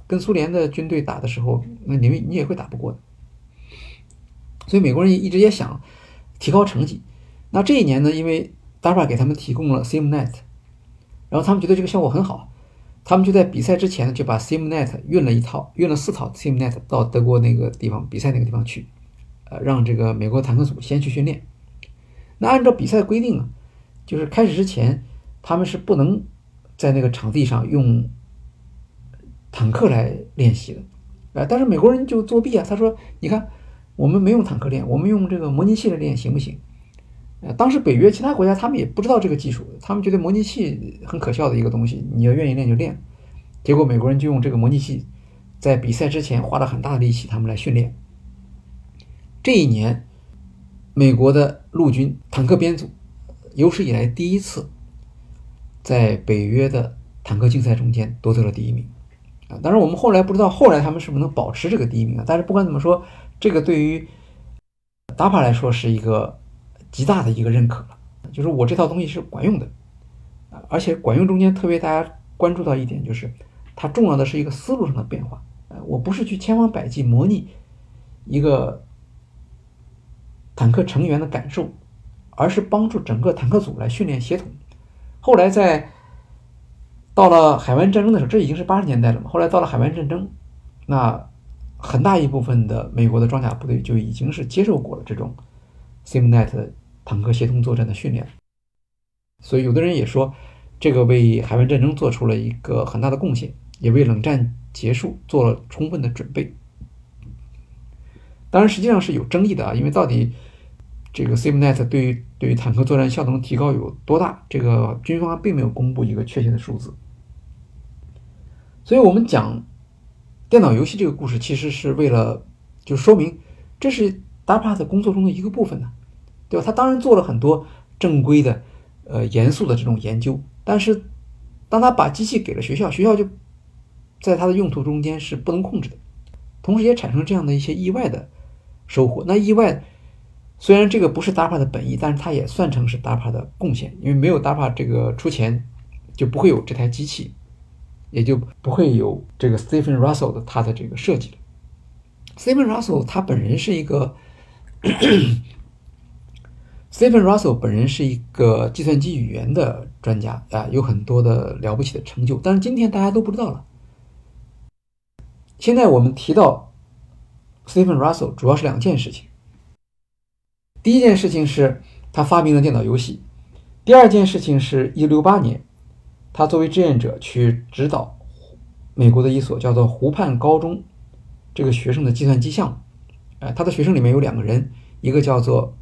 跟苏联的军队打的时候，那你们你也会打不过的？所以美国人一直也想提高成绩。那这一年呢，因为 DARPA 给他们提供了 SimNet。然后他们觉得这个效果很好，他们就在比赛之前呢，就把 SimNet 运了一套，运了四套 SimNet 到德国那个地方比赛那个地方去，呃，让这个美国坦克组先去训练。那按照比赛规定啊，就是开始之前他们是不能在那个场地上用坦克来练习的，呃，但是美国人就作弊啊，他说：“你看，我们没用坦克练，我们用这个模拟器来练，行不行？”呃当时北约其他国家他们也不知道这个技术，他们觉得模拟器很可笑的一个东西，你要愿意练就练。结果美国人就用这个模拟器，在比赛之前花了很大的力气，他们来训练。这一年，美国的陆军坦克编组有史以来第一次在北约的坦克竞赛中间夺得了第一名。啊，当然我们后来不知道后来他们是不是能保持这个第一名啊。但是不管怎么说，这个对于 DAPA 来说是一个。极大的一个认可了，就是我这套东西是管用的，而且管用中间特别大家关注到一点，就是它重要的是一个思路上的变化，呃，我不是去千方百计模拟一个坦克成员的感受，而是帮助整个坦克组来训练协同。后来在到了海湾战争的时候，这已经是八十年代了嘛，后来到了海湾战争，那很大一部分的美国的装甲部队就已经是接受过了这种 SimNet。坦克协同作战的训练，所以有的人也说，这个为海湾战争做出了一个很大的贡献，也为冷战结束做了充分的准备。当然实际上是有争议的啊，因为到底这个 SimNet 对于对于坦克作战效能提高有多大，这个军方并没有公布一个确切的数字。所以我们讲电脑游戏这个故事，其实是为了就说明这是 DARPA 的工作中的一个部分呢，对吧？他当然做了很多正规的、呃严肃的这种研究，但是当他把机器给了学校，学校就在它的用途中间是不能控制的，同时也产生这样的一些意外的收获。那意外虽然这个不是 DARPA 的本意，但是它也算成是 DARPA 的贡献，因为没有 DARPA 这个出钱，就不会有这台机器，也就不会有这个 Stephen Russell 的他的这个设计了。Stephen Russell 他本人是一个。Stephen Russell 本人是一个计算机语言的专家啊，有很多的了不起的成就，但是今天大家都不知道了。现在我们提到 Stephen Russell，主要是两件事情。第一件事情是他发明了电脑游戏，第二件事情是一六八年，他作为志愿者去指导美国的一所叫做湖畔高中这个学生的计算机项目。呃，他的学生里面有两个人，一个叫做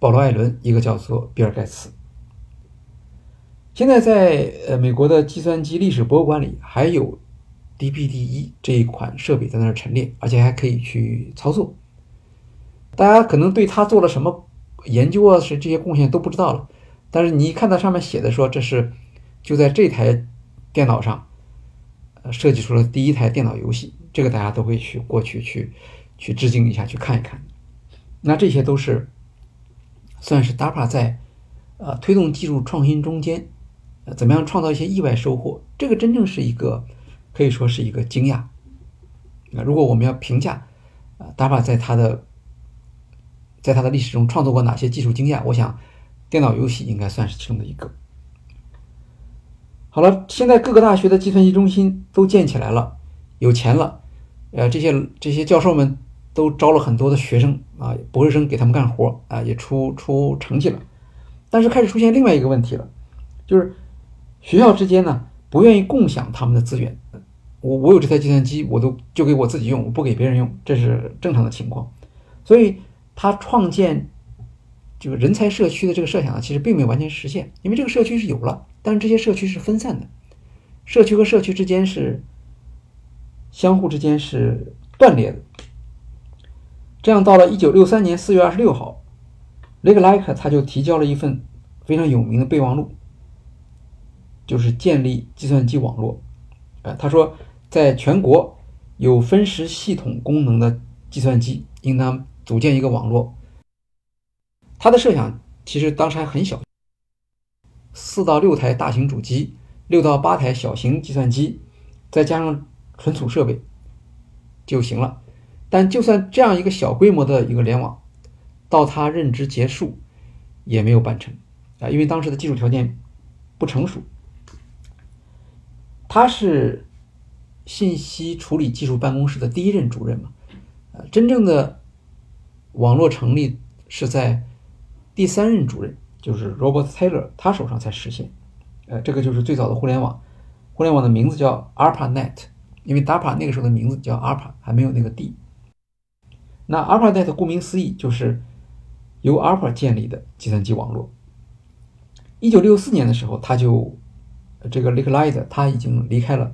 保罗·艾伦，一个叫做比尔·盖茨。现在在呃美国的计算机历史博物馆里，还有 DPD-1 这一款设备在那儿陈列，而且还可以去操作。大家可能对他做了什么研究啊，是这些贡献都不知道了。但是你一看到上面写的说这是就在这台电脑上，呃设计出了第一台电脑游戏，这个大家都会去过去去。去致敬一下，去看一看，那这些都是算是 DAPA 在呃推动技术创新中间，呃怎么样创造一些意外收获？这个真正是一个可以说是一个惊讶。那如果我们要评价啊 DARPA 在它的在它的历史中创作过哪些技术惊讶，我想电脑游戏应该算是其中的一个。好了，现在各个大学的计算机中心都建起来了，有钱了，呃这些这些教授们。都招了很多的学生啊，博士生给他们干活啊，也出出成绩了。但是开始出现另外一个问题了，就是学校之间呢不愿意共享他们的资源。我我有这台计算机，我都就给我自己用，我不给别人用，这是正常的情况。所以他创建这个人才社区的这个设想呢，其实并没有完全实现，因为这个社区是有了，但是这些社区是分散的，社区和社区之间是相互之间是断裂的。这样，到了一九六三年四月二十六号，雷克莱克他就提交了一份非常有名的备忘录，就是建立计算机网络。呃，他说，在全国有分时系统功能的计算机，应当组建一个网络。他的设想其实当时还很小，四到六台大型主机，六到八台小型计算机，再加上存储设备就行了。但就算这样一个小规模的一个联网，到他任职结束也没有办成啊，因为当时的技术条件不成熟。他是信息处理技术办公室的第一任主任嘛，呃，真正的网络成立是在第三任主任，就是 Robert Taylor 他手上才实现。呃，这个就是最早的互联网，互联网的名字叫 ARPANET，因为 DARPA 那个时候的名字叫 ARPA，还没有那个 D。那 ARPANET 顾名思义就是由 ARPA 建立的计算机网络。一九六四年的时候，他就这个 Lake Light 他已经离开了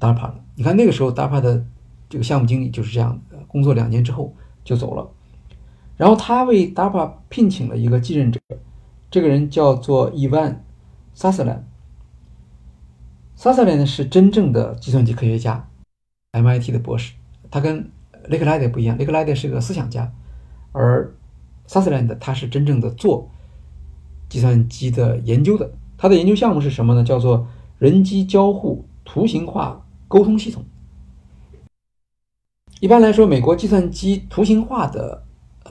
DARPA 了。你看那个时候 DARPA 的这个项目经理就是这样，工作两年之后就走了。然后他为 DARPA 聘请了一个继任者，这个人叫做 Evan Sutherland。Sutherland 是真正的计算机科学家，MIT 的博士，他跟雷克莱德不一样，雷克莱德是个思想家，而 Sutherland 他是真正的做计算机的研究的。他的研究项目是什么呢？叫做人机交互图形化沟通系统。一般来说，美国计算机图形化的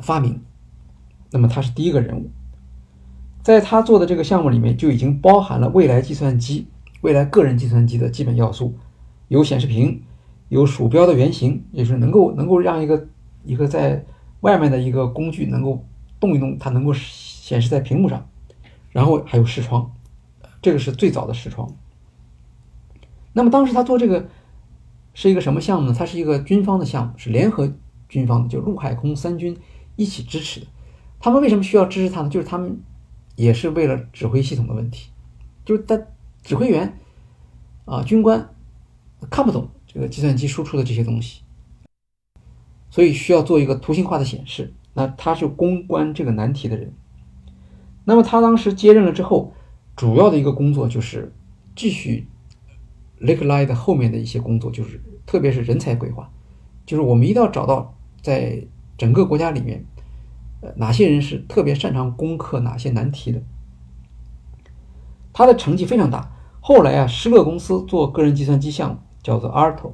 发明，那么他是第一个人物。在他做的这个项目里面，就已经包含了未来计算机、未来个人计算机的基本要素，有显示屏。有鼠标的原型，也是能够能够让一个一个在外面的一个工具能够动一动，它能够显示在屏幕上。然后还有视窗，这个是最早的视窗。那么当时他做这个是一个什么项目呢？它是一个军方的项目，是联合军方的，就陆海空三军一起支持的。他们为什么需要支持他呢？就是他们也是为了指挥系统的问题，就是他指挥员啊军官看不懂这个计算机输出的这些东西，所以需要做一个图形化的显示。那他是攻关这个难题的人。那么他当时接任了之后，主要的一个工作就是继续 Lakelight 后面的一些工作，就是特别是人才规划，就是我们一定要找到在整个国家里面，呃，哪些人是特别擅长攻克哪些难题的。他的成绩非常大。后来啊，施乐公司做个人计算机项目叫做 Arto，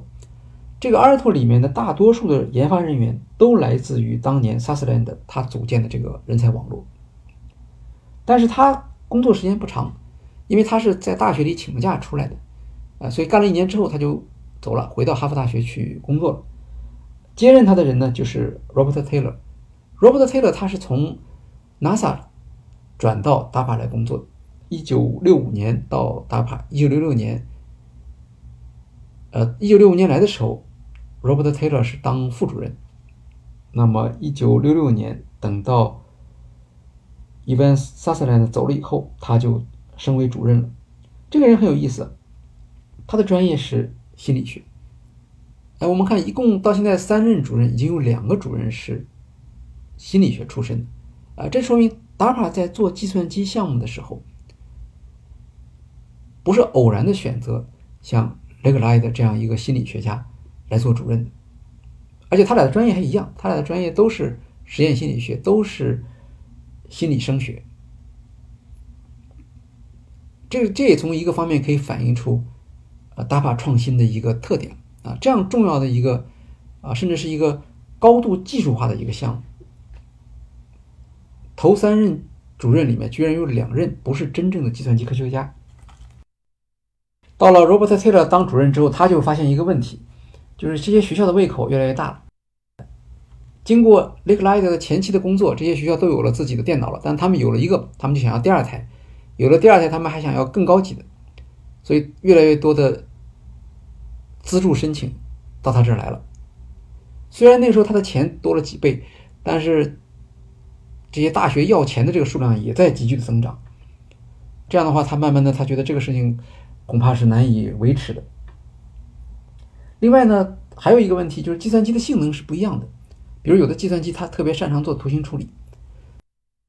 这个 Arto 里面的大多数的研发人员都来自于当年 Susland 他组建的这个人才网络。但是他工作时间不长，因为他是在大学里请了假出来的，啊，所以干了一年之后他就走了，回到哈佛大学去工作了。接任他的人呢，就是 Robert Taylor。Robert Taylor 他是从 NASA 转到 DARPA 来工作的，一九六五年到 DARPA，一九六六年，呃，一九六五年来的时候，Robert Taylor 是当副主任。那么一九六六年等到 Evan Sutherland 走了以后，他就升为主任了。这个人很有意思，他的专业是心理学。哎，我们看，一共到现在三任主任，已经有两个主任是心理学出身的。啊，这说明 DARPA 在做计算机项目的时候，不是偶然的选择像 Legalight 这样一个心理学家来做主任的。而且他俩的专业还一样，他俩的专业都是实验心理学，都是。心理声学，这这也从一个方面可以反映出，呃大坝创新的一个特点啊，这样重要的一个啊，甚至是一个高度技术化的一个项目，头三任主任里面居然有两任不是真正的计算机科学家。到了 Robert Taylor 当主任之后，他就发现一个问题，就是这些学校的胃口越来越大了。经过 Lakelight 的前期的工作，这些学校都有了自己的电脑了，但他们有了一个，他们就想要第二台，有了第二台，他们还想要更高级的，所以越来越多的资助申请到他这儿来了。虽然那时候他的钱多了几倍，但是这些大学要钱的这个数量也在急剧的增长。这样的话，他慢慢的他觉得这个事情恐怕是难以维持的。另外呢，还有一个问题就是计算机的性能是不一样的。比如有的计算机它特别擅长做图形处理，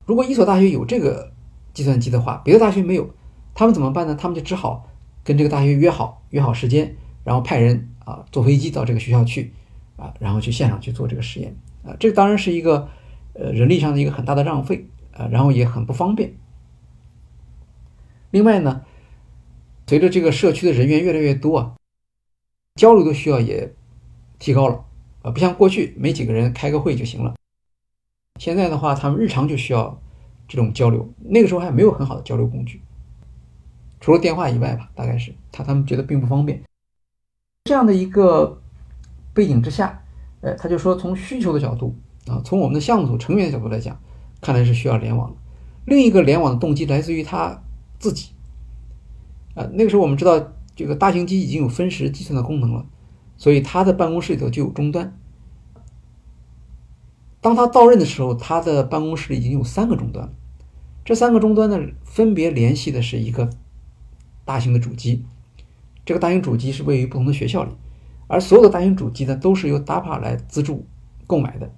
如果一所大学有这个计算机的话，别的大学没有，他们怎么办呢？他们就只好跟这个大学约好，约好时间，然后派人啊坐飞机到这个学校去，啊，然后去现场去做这个实验，啊，这当然是一个呃人力上的一个很大的浪费，啊，然后也很不方便。另外呢，随着这个社区的人员越来越多啊，交流的需要也提高了。啊，不像过去没几个人开个会就行了。现在的话，他们日常就需要这种交流。那个时候还没有很好的交流工具，除了电话以外吧，大概是他他们觉得并不方便。这样的一个背景之下，呃，他就说从需求的角度啊，从我们的项目组成员的角度来讲，看来是需要联网的。另一个联网的动机来自于他自己。啊，那个时候我们知道这个大型机已经有分时计算的功能了。所以他的办公室里头就有终端。当他到任的时候，他的办公室里已经有三个终端这三个终端呢，分别联系的是一个大型的主机。这个大型主机是位于不同的学校里，而所有的大型主机呢，都是由 DAPA 来资助购买的。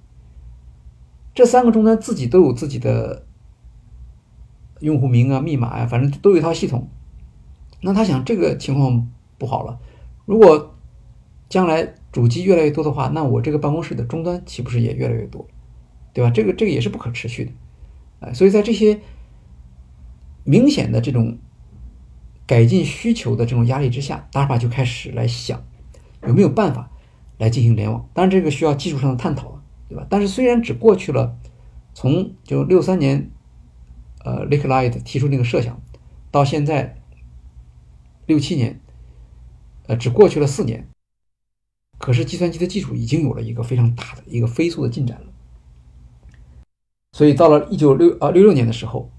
这三个终端自己都有自己的用户名啊、密码呀，反正都有一套系统。那他想，这个情况不好了，如果将来主机越来越多的话，那我这个办公室的终端岂不是也越来越多，对吧？这个这个也是不可持续的，哎，所以在这些明显的这种改进需求的这种压力之下，DARPA 就开始来想有没有办法来进行联网。当然，这个需要技术上的探讨了，对吧？但是虽然只过去了从就六三年，呃，Lakelight 提出那个设想到现在六七年，呃，只过去了四年。可是计算机的技术已经有了一个非常大的一个飞速的进展了，所以到了一九六啊六六年的时候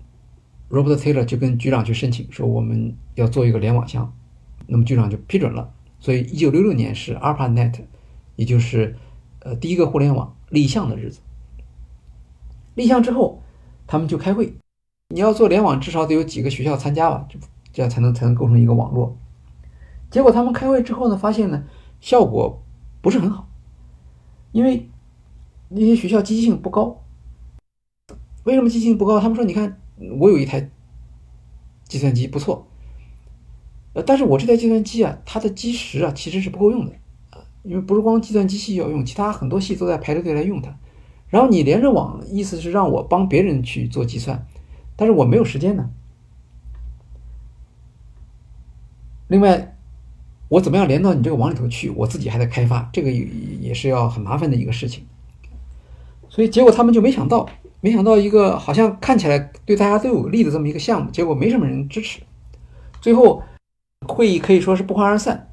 ，Robert Taylor 就跟局长去申请说我们要做一个联网项，那么局长就批准了。所以一九六六年是 ARPANET，也就是呃第一个互联网立项的日子。立项之后，他们就开会。你要做联网，至少得有几个学校参加吧，就这样才能才能构成一个网络。结果他们开会之后呢，发现呢效果不是很好，因为那些学校积极性不高。为什么积极性不高？他们说：“你看，我有一台计算机不错，呃，但是我这台计算机啊，它的基石啊其实是不够用的啊，因为不是光计算机系要用，其他很多系都在排着队来用它。然后你连着网，意思是让我帮别人去做计算。”但是我没有时间呢。另外，我怎么样连到你这个网里头去？我自己还在开发，这个也也是要很麻烦的一个事情。所以结果他们就没想到，没想到一个好像看起来对大家都有利的这么一个项目，结果没什么人支持。最后会议可以说是不欢而散。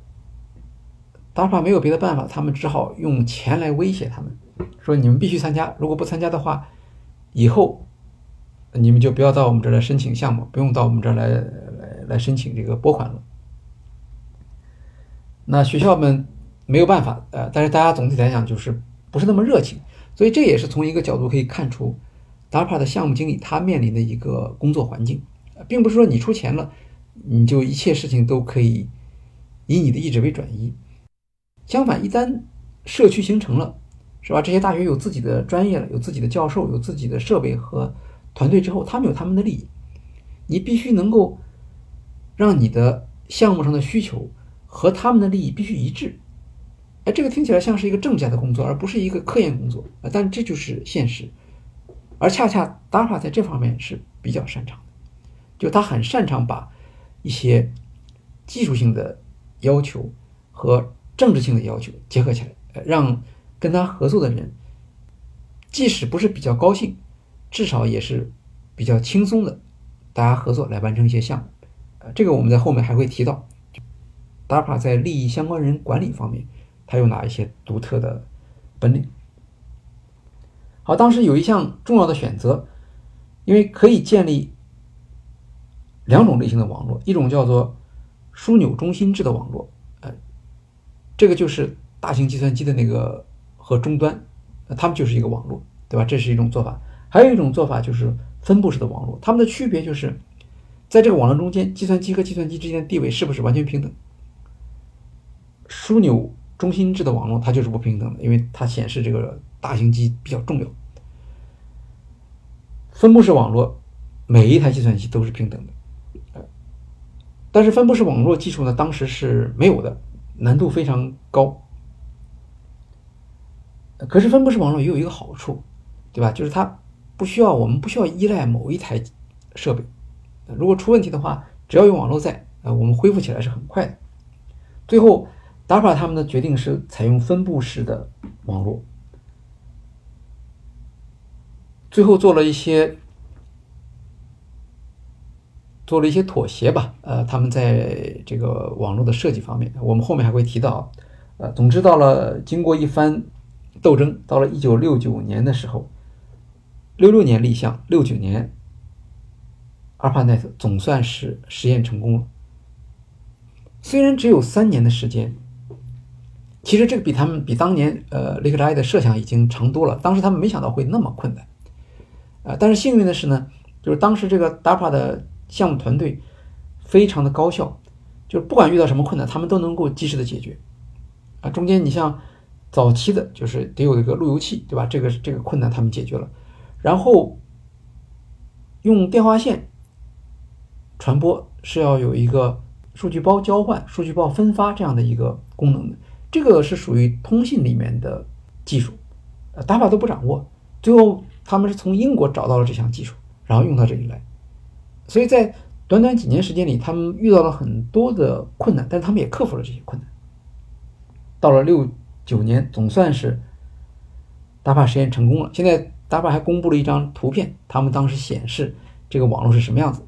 DARPA 没有别的办法，他们只好用钱来威胁他们，说你们必须参加，如果不参加的话，以后。你们就不要到我们这儿来申请项目，不用到我们这儿来来来申请这个拨款了。那学校们没有办法，呃，但是大家总体来讲就是不是那么热情，所以这也是从一个角度可以看出，DARPA 的项目经理他面临的一个工作环境，并不是说你出钱了，你就一切事情都可以以你的意志为转移。相反，一旦社区形成了，是吧？这些大学有自己的专业了，有自己的教授，有自己的设备和。团队之后，他们有他们的利益，你必须能够让你的项目上的需求和他们的利益必须一致。哎，这个听起来像是一个正价的工作，而不是一个科研工作啊。但这就是现实，而恰恰 DARPA 在这方面是比较擅长的，就他很擅长把一些技术性的要求和政治性的要求结合起来，让跟他合作的人即使不是比较高兴。至少也是比较轻松的，大家合作来完成一些项目，呃，这个我们在后面还会提到。DARPA 在利益相关人管理方面，它有哪一些独特的本领？好，当时有一项重要的选择，因为可以建立两种类型的网络，一种叫做枢纽中心制的网络，呃，这个就是大型计算机的那个和终端，呃，它们就是一个网络，对吧？这是一种做法。还有一种做法就是分布式的网络，它们的区别就是，在这个网络中间，计算机和计算机之间的地位是不是完全平等？枢纽中心制的网络它就是不平等的，因为它显示这个大型机比较重要。分布式网络，每一台计算机都是平等的，但是分布式网络技术呢，当时是没有的，难度非常高。可是分布式网络也有一个好处，对吧？就是它。不需要，我们不需要依赖某一台设备。如果出问题的话，只要有网络在，呃，我们恢复起来是很快的。最后，DARPA 他们的决定是采用分布式的网络。最后做了一些做了一些妥协吧，呃，他们在这个网络的设计方面，我们后面还会提到。呃，总之到了经过一番斗争，到了一九六九年的时候。六六年立项，六九年，ARPANET 总算是实验成功了。虽然只有三年的时间，其实这个比他们比当年呃雷克莱的设想已经长多了。当时他们没想到会那么困难，啊，但是幸运的是呢，就是当时这个 DAPA 的项目团队非常的高效，就是不管遇到什么困难，他们都能够及时的解决。啊，中间你像早期的，就是得有一个路由器，对吧？这个这个困难他们解决了。然后用电话线传播是要有一个数据包交换、数据包分发这样的一个功能的，这个是属于通信里面的技术，呃，打法都不掌握。最后他们是从英国找到了这项技术，然后用到这里来。所以在短短几年时间里，他们遇到了很多的困难，但他们也克服了这些困难。到了六九年，总算是打法实验成功了。现在。DARPA 还公布了一张图片，他们当时显示这个网络是什么样子：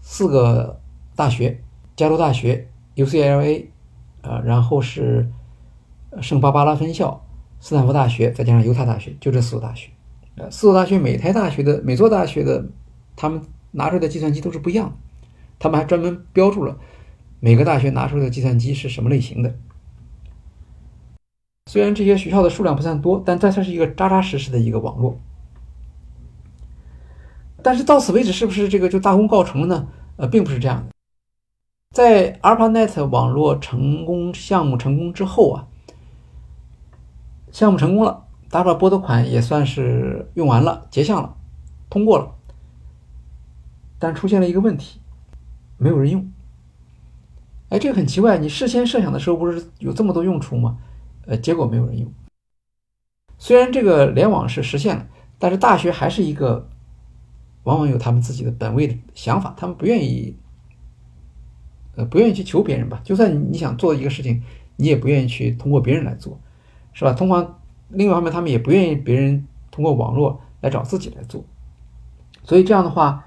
四个大学，加州大学、UCLA，呃，然后是圣巴巴拉分校、斯坦福大学，再加上犹他大学，就这四所大学。呃，四所大学每台大学的每座大学的，他们拿出来的计算机都是不一样的。他们还专门标注了每个大学拿出来的计算机是什么类型的。虽然这些学校的数量不算多，但它是一个扎扎实实的一个网络。但是到此为止，是不是这个就大功告成了呢？呃，并不是这样的。在 ARPANET 网络成功项目成功之后啊，项目成功了，DARPA 拨的款也算是用完了，结项了，通过了。但出现了一个问题，没有人用。哎，这个很奇怪，你事先设想的时候不是有这么多用处吗？呃，结果没有人用。虽然这个联网是实现了，但是大学还是一个。往往有他们自己的本位的想法，他们不愿意，呃，不愿意去求别人吧。就算你想做一个事情，你也不愿意去通过别人来做，是吧？通常另外一方面，他们也不愿意别人通过网络来找自己来做。所以这样的话，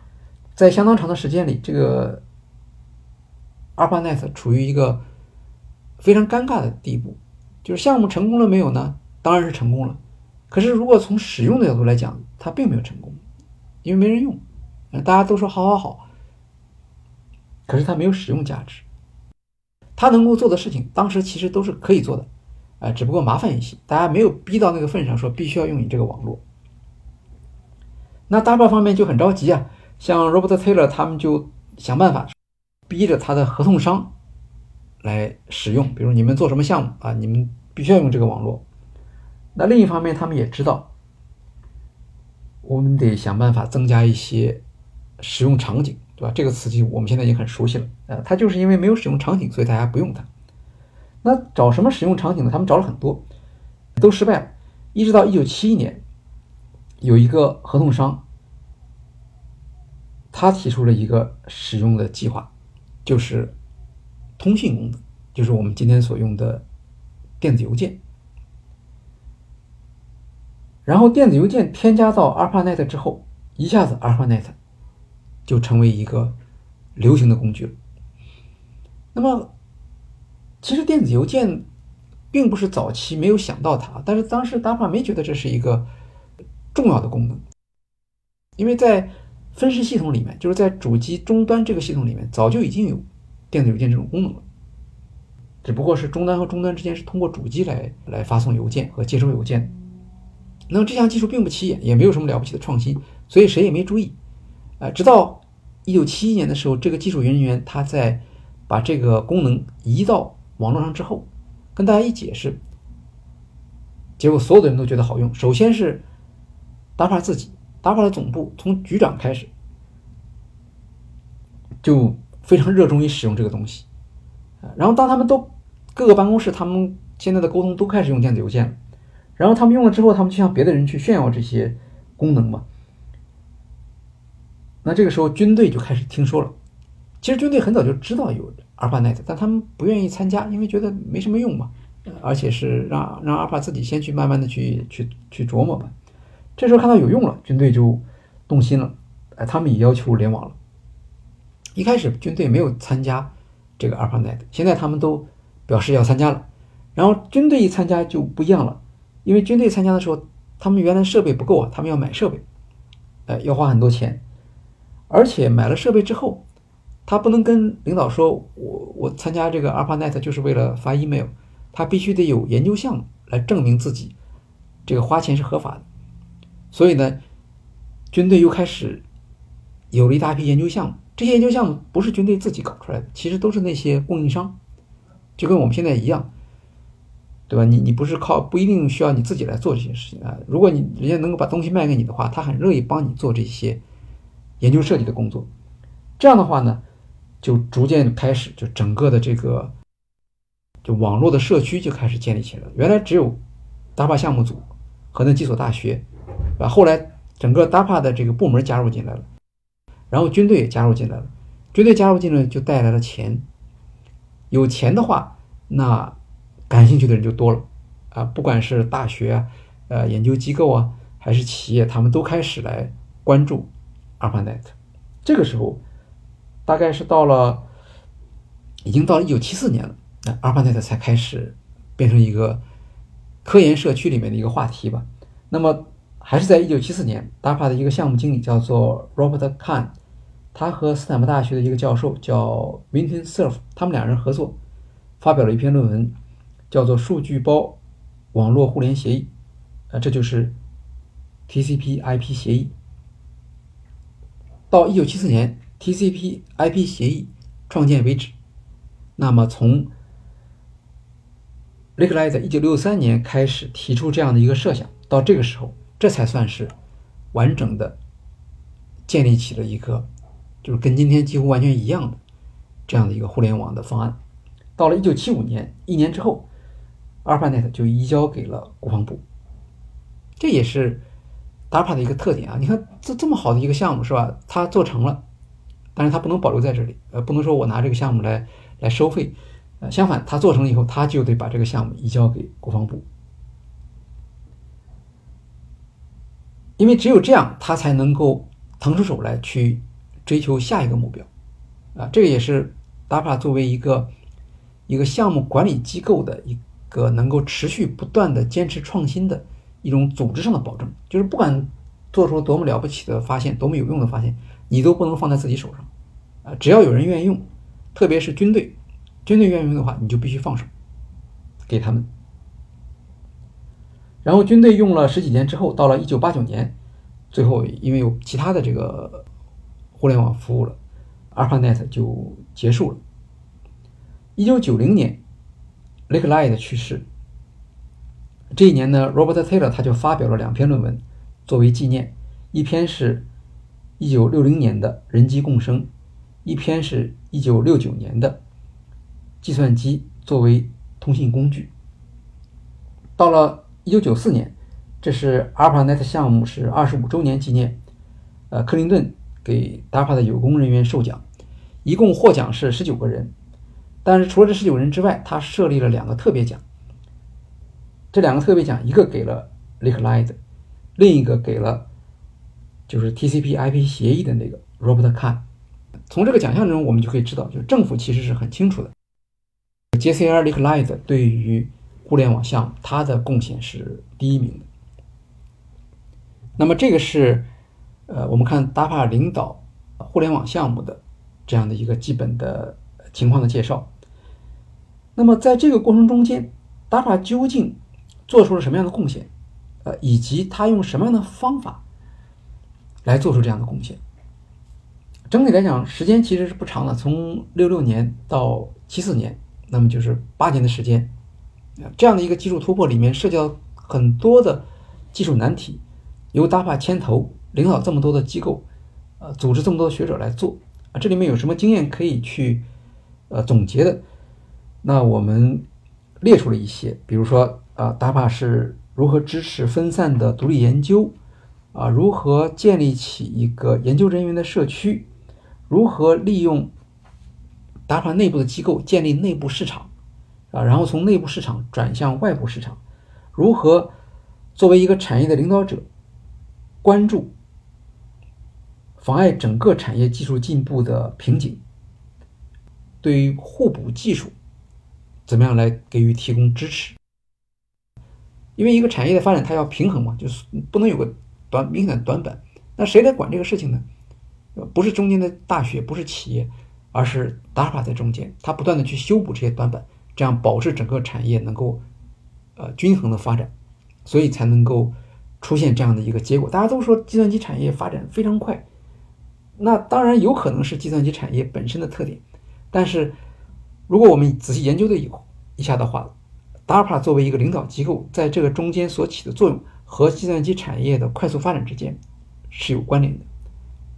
在相当长的时间里，这个 ARPANET 处于一个非常尴尬的地步。就是项目成功了没有呢？当然是成功了。可是如果从使用的角度来讲，它并没有成功。因为没人用，大家都说好好好，可是它没有使用价值。它能够做的事情，当时其实都是可以做的，啊，只不过麻烦一些，大家没有逼到那个份上，说必须要用你这个网络。那 DARPA 方面就很着急啊，像 Robert Taylor 他们就想办法逼着他的合同商来使用，比如你们做什么项目啊，你们必须要用这个网络。那另一方面，他们也知道。我们得想办法增加一些使用场景，对吧？这个词就我们现在已经很熟悉了。呃，它就是因为没有使用场景，所以大家不用它。那找什么使用场景呢？他们找了很多，都失败了。一直到一九七一年，有一个合同商，他提出了一个使用的计划，就是通信功能，就是我们今天所用的电子邮件。然后电子邮件添加到 ARPANET 之后，一下子 ARPANET 就成为一个流行的工具了。那么，其实电子邮件并不是早期没有想到它，但是当时达帕没觉得这是一个重要的功能，因为在分时系统里面，就是在主机终端这个系统里面，早就已经有电子邮件这种功能了，只不过是终端和终端之间是通过主机来来发送邮件和接收邮件。那么这项技术并不起眼，也没有什么了不起的创新，所以谁也没注意。啊，直到一九七一年的时候，这个技术人员他在把这个功能移到网络上之后，跟大家一解释，结果所有的人都觉得好用。首先是达帕自己达帕的总部从局长开始就非常热衷于使用这个东西。然后当他们都各个办公室，他们现在的沟通都开始用电子邮件了。然后他们用了之后，他们就向别的人去炫耀这些功能嘛。那这个时候军队就开始听说了。其实军队很早就知道有 ARPANET，但他们不愿意参加，因为觉得没什么用嘛，而且是让让 ARPA 自己先去慢慢的去去去琢磨吧。这时候看到有用了，军队就动心了，哎，他们也要求联网了。一开始军队没有参加这个 ARPANET，现在他们都表示要参加了。然后军队一参加就不一样了。因为军队参加的时候，他们原来设备不够啊，他们要买设备，哎，要花很多钱，而且买了设备之后，他不能跟领导说，我我参加这个 ARPANET 就是为了发 email，他必须得有研究项目来证明自己这个花钱是合法的，所以呢，军队又开始有了一大批研究项目，这些研究项目不是军队自己搞出来的，其实都是那些供应商，就跟我们现在一样。对吧？你你不是靠不一定需要你自己来做这些事情啊。如果你人家能够把东西卖给你的话，他很乐意帮你做这些研究设计的工作。这样的话呢，就逐渐开始就整个的这个就网络的社区就开始建立起来了。原来只有，DAPA 项目组和那几所大学，啊，后来整个 DAPA 的这个部门加入进来了，然后军队也加入进来了。军队加入进来就带来了钱，有钱的话，那。感兴趣的人就多了，啊，不管是大学啊、呃研究机构啊，还是企业，他们都开始来关注 ARPANET。这个时候，大概是到了，已经到了一九七四年了，那 ARPANET 才开始变成一个科研社区里面的一个话题吧。那么，还是在一九七四年，DARPA 的一个项目经理叫做 Robert Kahn，他和斯坦福大学的一个教授叫 Winton Cerf，他们两人合作，发表了一篇论文。叫做数据包网络互联协议，呃，这就是 TCP/IP 协议。到一九七四年，TCP/IP 协议创建为止。那么从雷克莱在一九六三年开始提出这样的一个设想，到这个时候，这才算是完整的建立起了一个，就是跟今天几乎完全一样的这样的一个互联网的方案。到了一九七五年，一年之后，ARPANET 就移交给了国防部。这也是 DARPA 的一个特点啊！你看这这么好的一个项目是吧？它做成了，但是它不能保留在这里，呃，不能说我拿这个项目来来收费。呃，相反，他做成以后，他就得把这个项目移交给国防部，因为只有这样，他才能够腾出手来去追求下一个目标。啊，这个也是 DAPA 作为一个一个项目管理机构的一个能够持续不断的坚持创新的一种组织上的保证，就是不管做出多么了不起的发现，多么有用的发现，你都不能放在自己手上。啊，只要有人愿意用，特别是军队。军队愿意用的话，你就必须放手给他们。然后军队用了十几年之后，到了一九八九年，最后因为有其他的这个互联网服务了，ARPANET 就结束了。一九九零年，Lake Light 去世。这一年呢，Robert Taylor 他就发表了两篇论文作为纪念，一篇是一九六零年的人机共生，一篇是一九六九年的。计算机作为通信工具，到了一九九四年，这是 ARPANET 项目是二十五周年纪念。呃，克林顿给 DARPA 的有功人员授奖，一共获奖是十九个人。但是除了这十九人之外，他设立了两个特别奖。这两个特别奖，一个给了 Lake Light，另一个给了就是 TCP/IP 协议的那个 Robert Kahn。从这个奖项中，我们就可以知道，就是政府其实是很清楚的。JCR Lake Light 对于互联网项目，它的贡献是第一名的。那么这个是呃，我们看 DAPA 领导互联网项目的这样的一个基本的情况的介绍。那么在这个过程中间，DAPA 究竟做出了什么样的贡献？呃，以及他用什么样的方法来做出这样的贡献？整体来讲，时间其实是不长的，从六六年到七四年。那么就是八年的时间，这样的一个技术突破里面涉及到很多的技术难题，由 DAPA 牵头领导这么多的机构，呃，组织这么多学者来做啊，这里面有什么经验可以去呃总结的？那我们列出了一些，比如说啊，DARPA 是如何支持分散的独立研究啊，如何建立起一个研究人员的社区，如何利用。DARPA 内部的机构建立内部市场，啊，然后从内部市场转向外部市场，如何作为一个产业的领导者，关注妨碍整个产业技术进步的瓶颈，对于互补技术，怎么样来给予提供支持？因为一个产业的发展，它要平衡嘛，就是不能有个短明显的短板。那谁来管这个事情呢？不是中间的大学，不是企业。而是 DARPA 在中间，它不断的去修补这些短板，这样保持整个产业能够呃均衡的发展，所以才能够出现这样的一个结果。大家都说计算机产业发展非常快，那当然有可能是计算机产业本身的特点，但是如果我们仔细研究的以后一下的话，DARPA 作为一个领导机构，在这个中间所起的作用和计算机产业的快速发展之间是有关联的。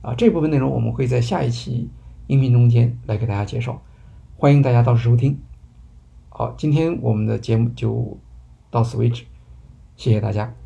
啊，这部分内容我们会在下一期。音频中间来给大家介绍，欢迎大家到时收听。好，今天我们的节目就到此为止，谢谢大家。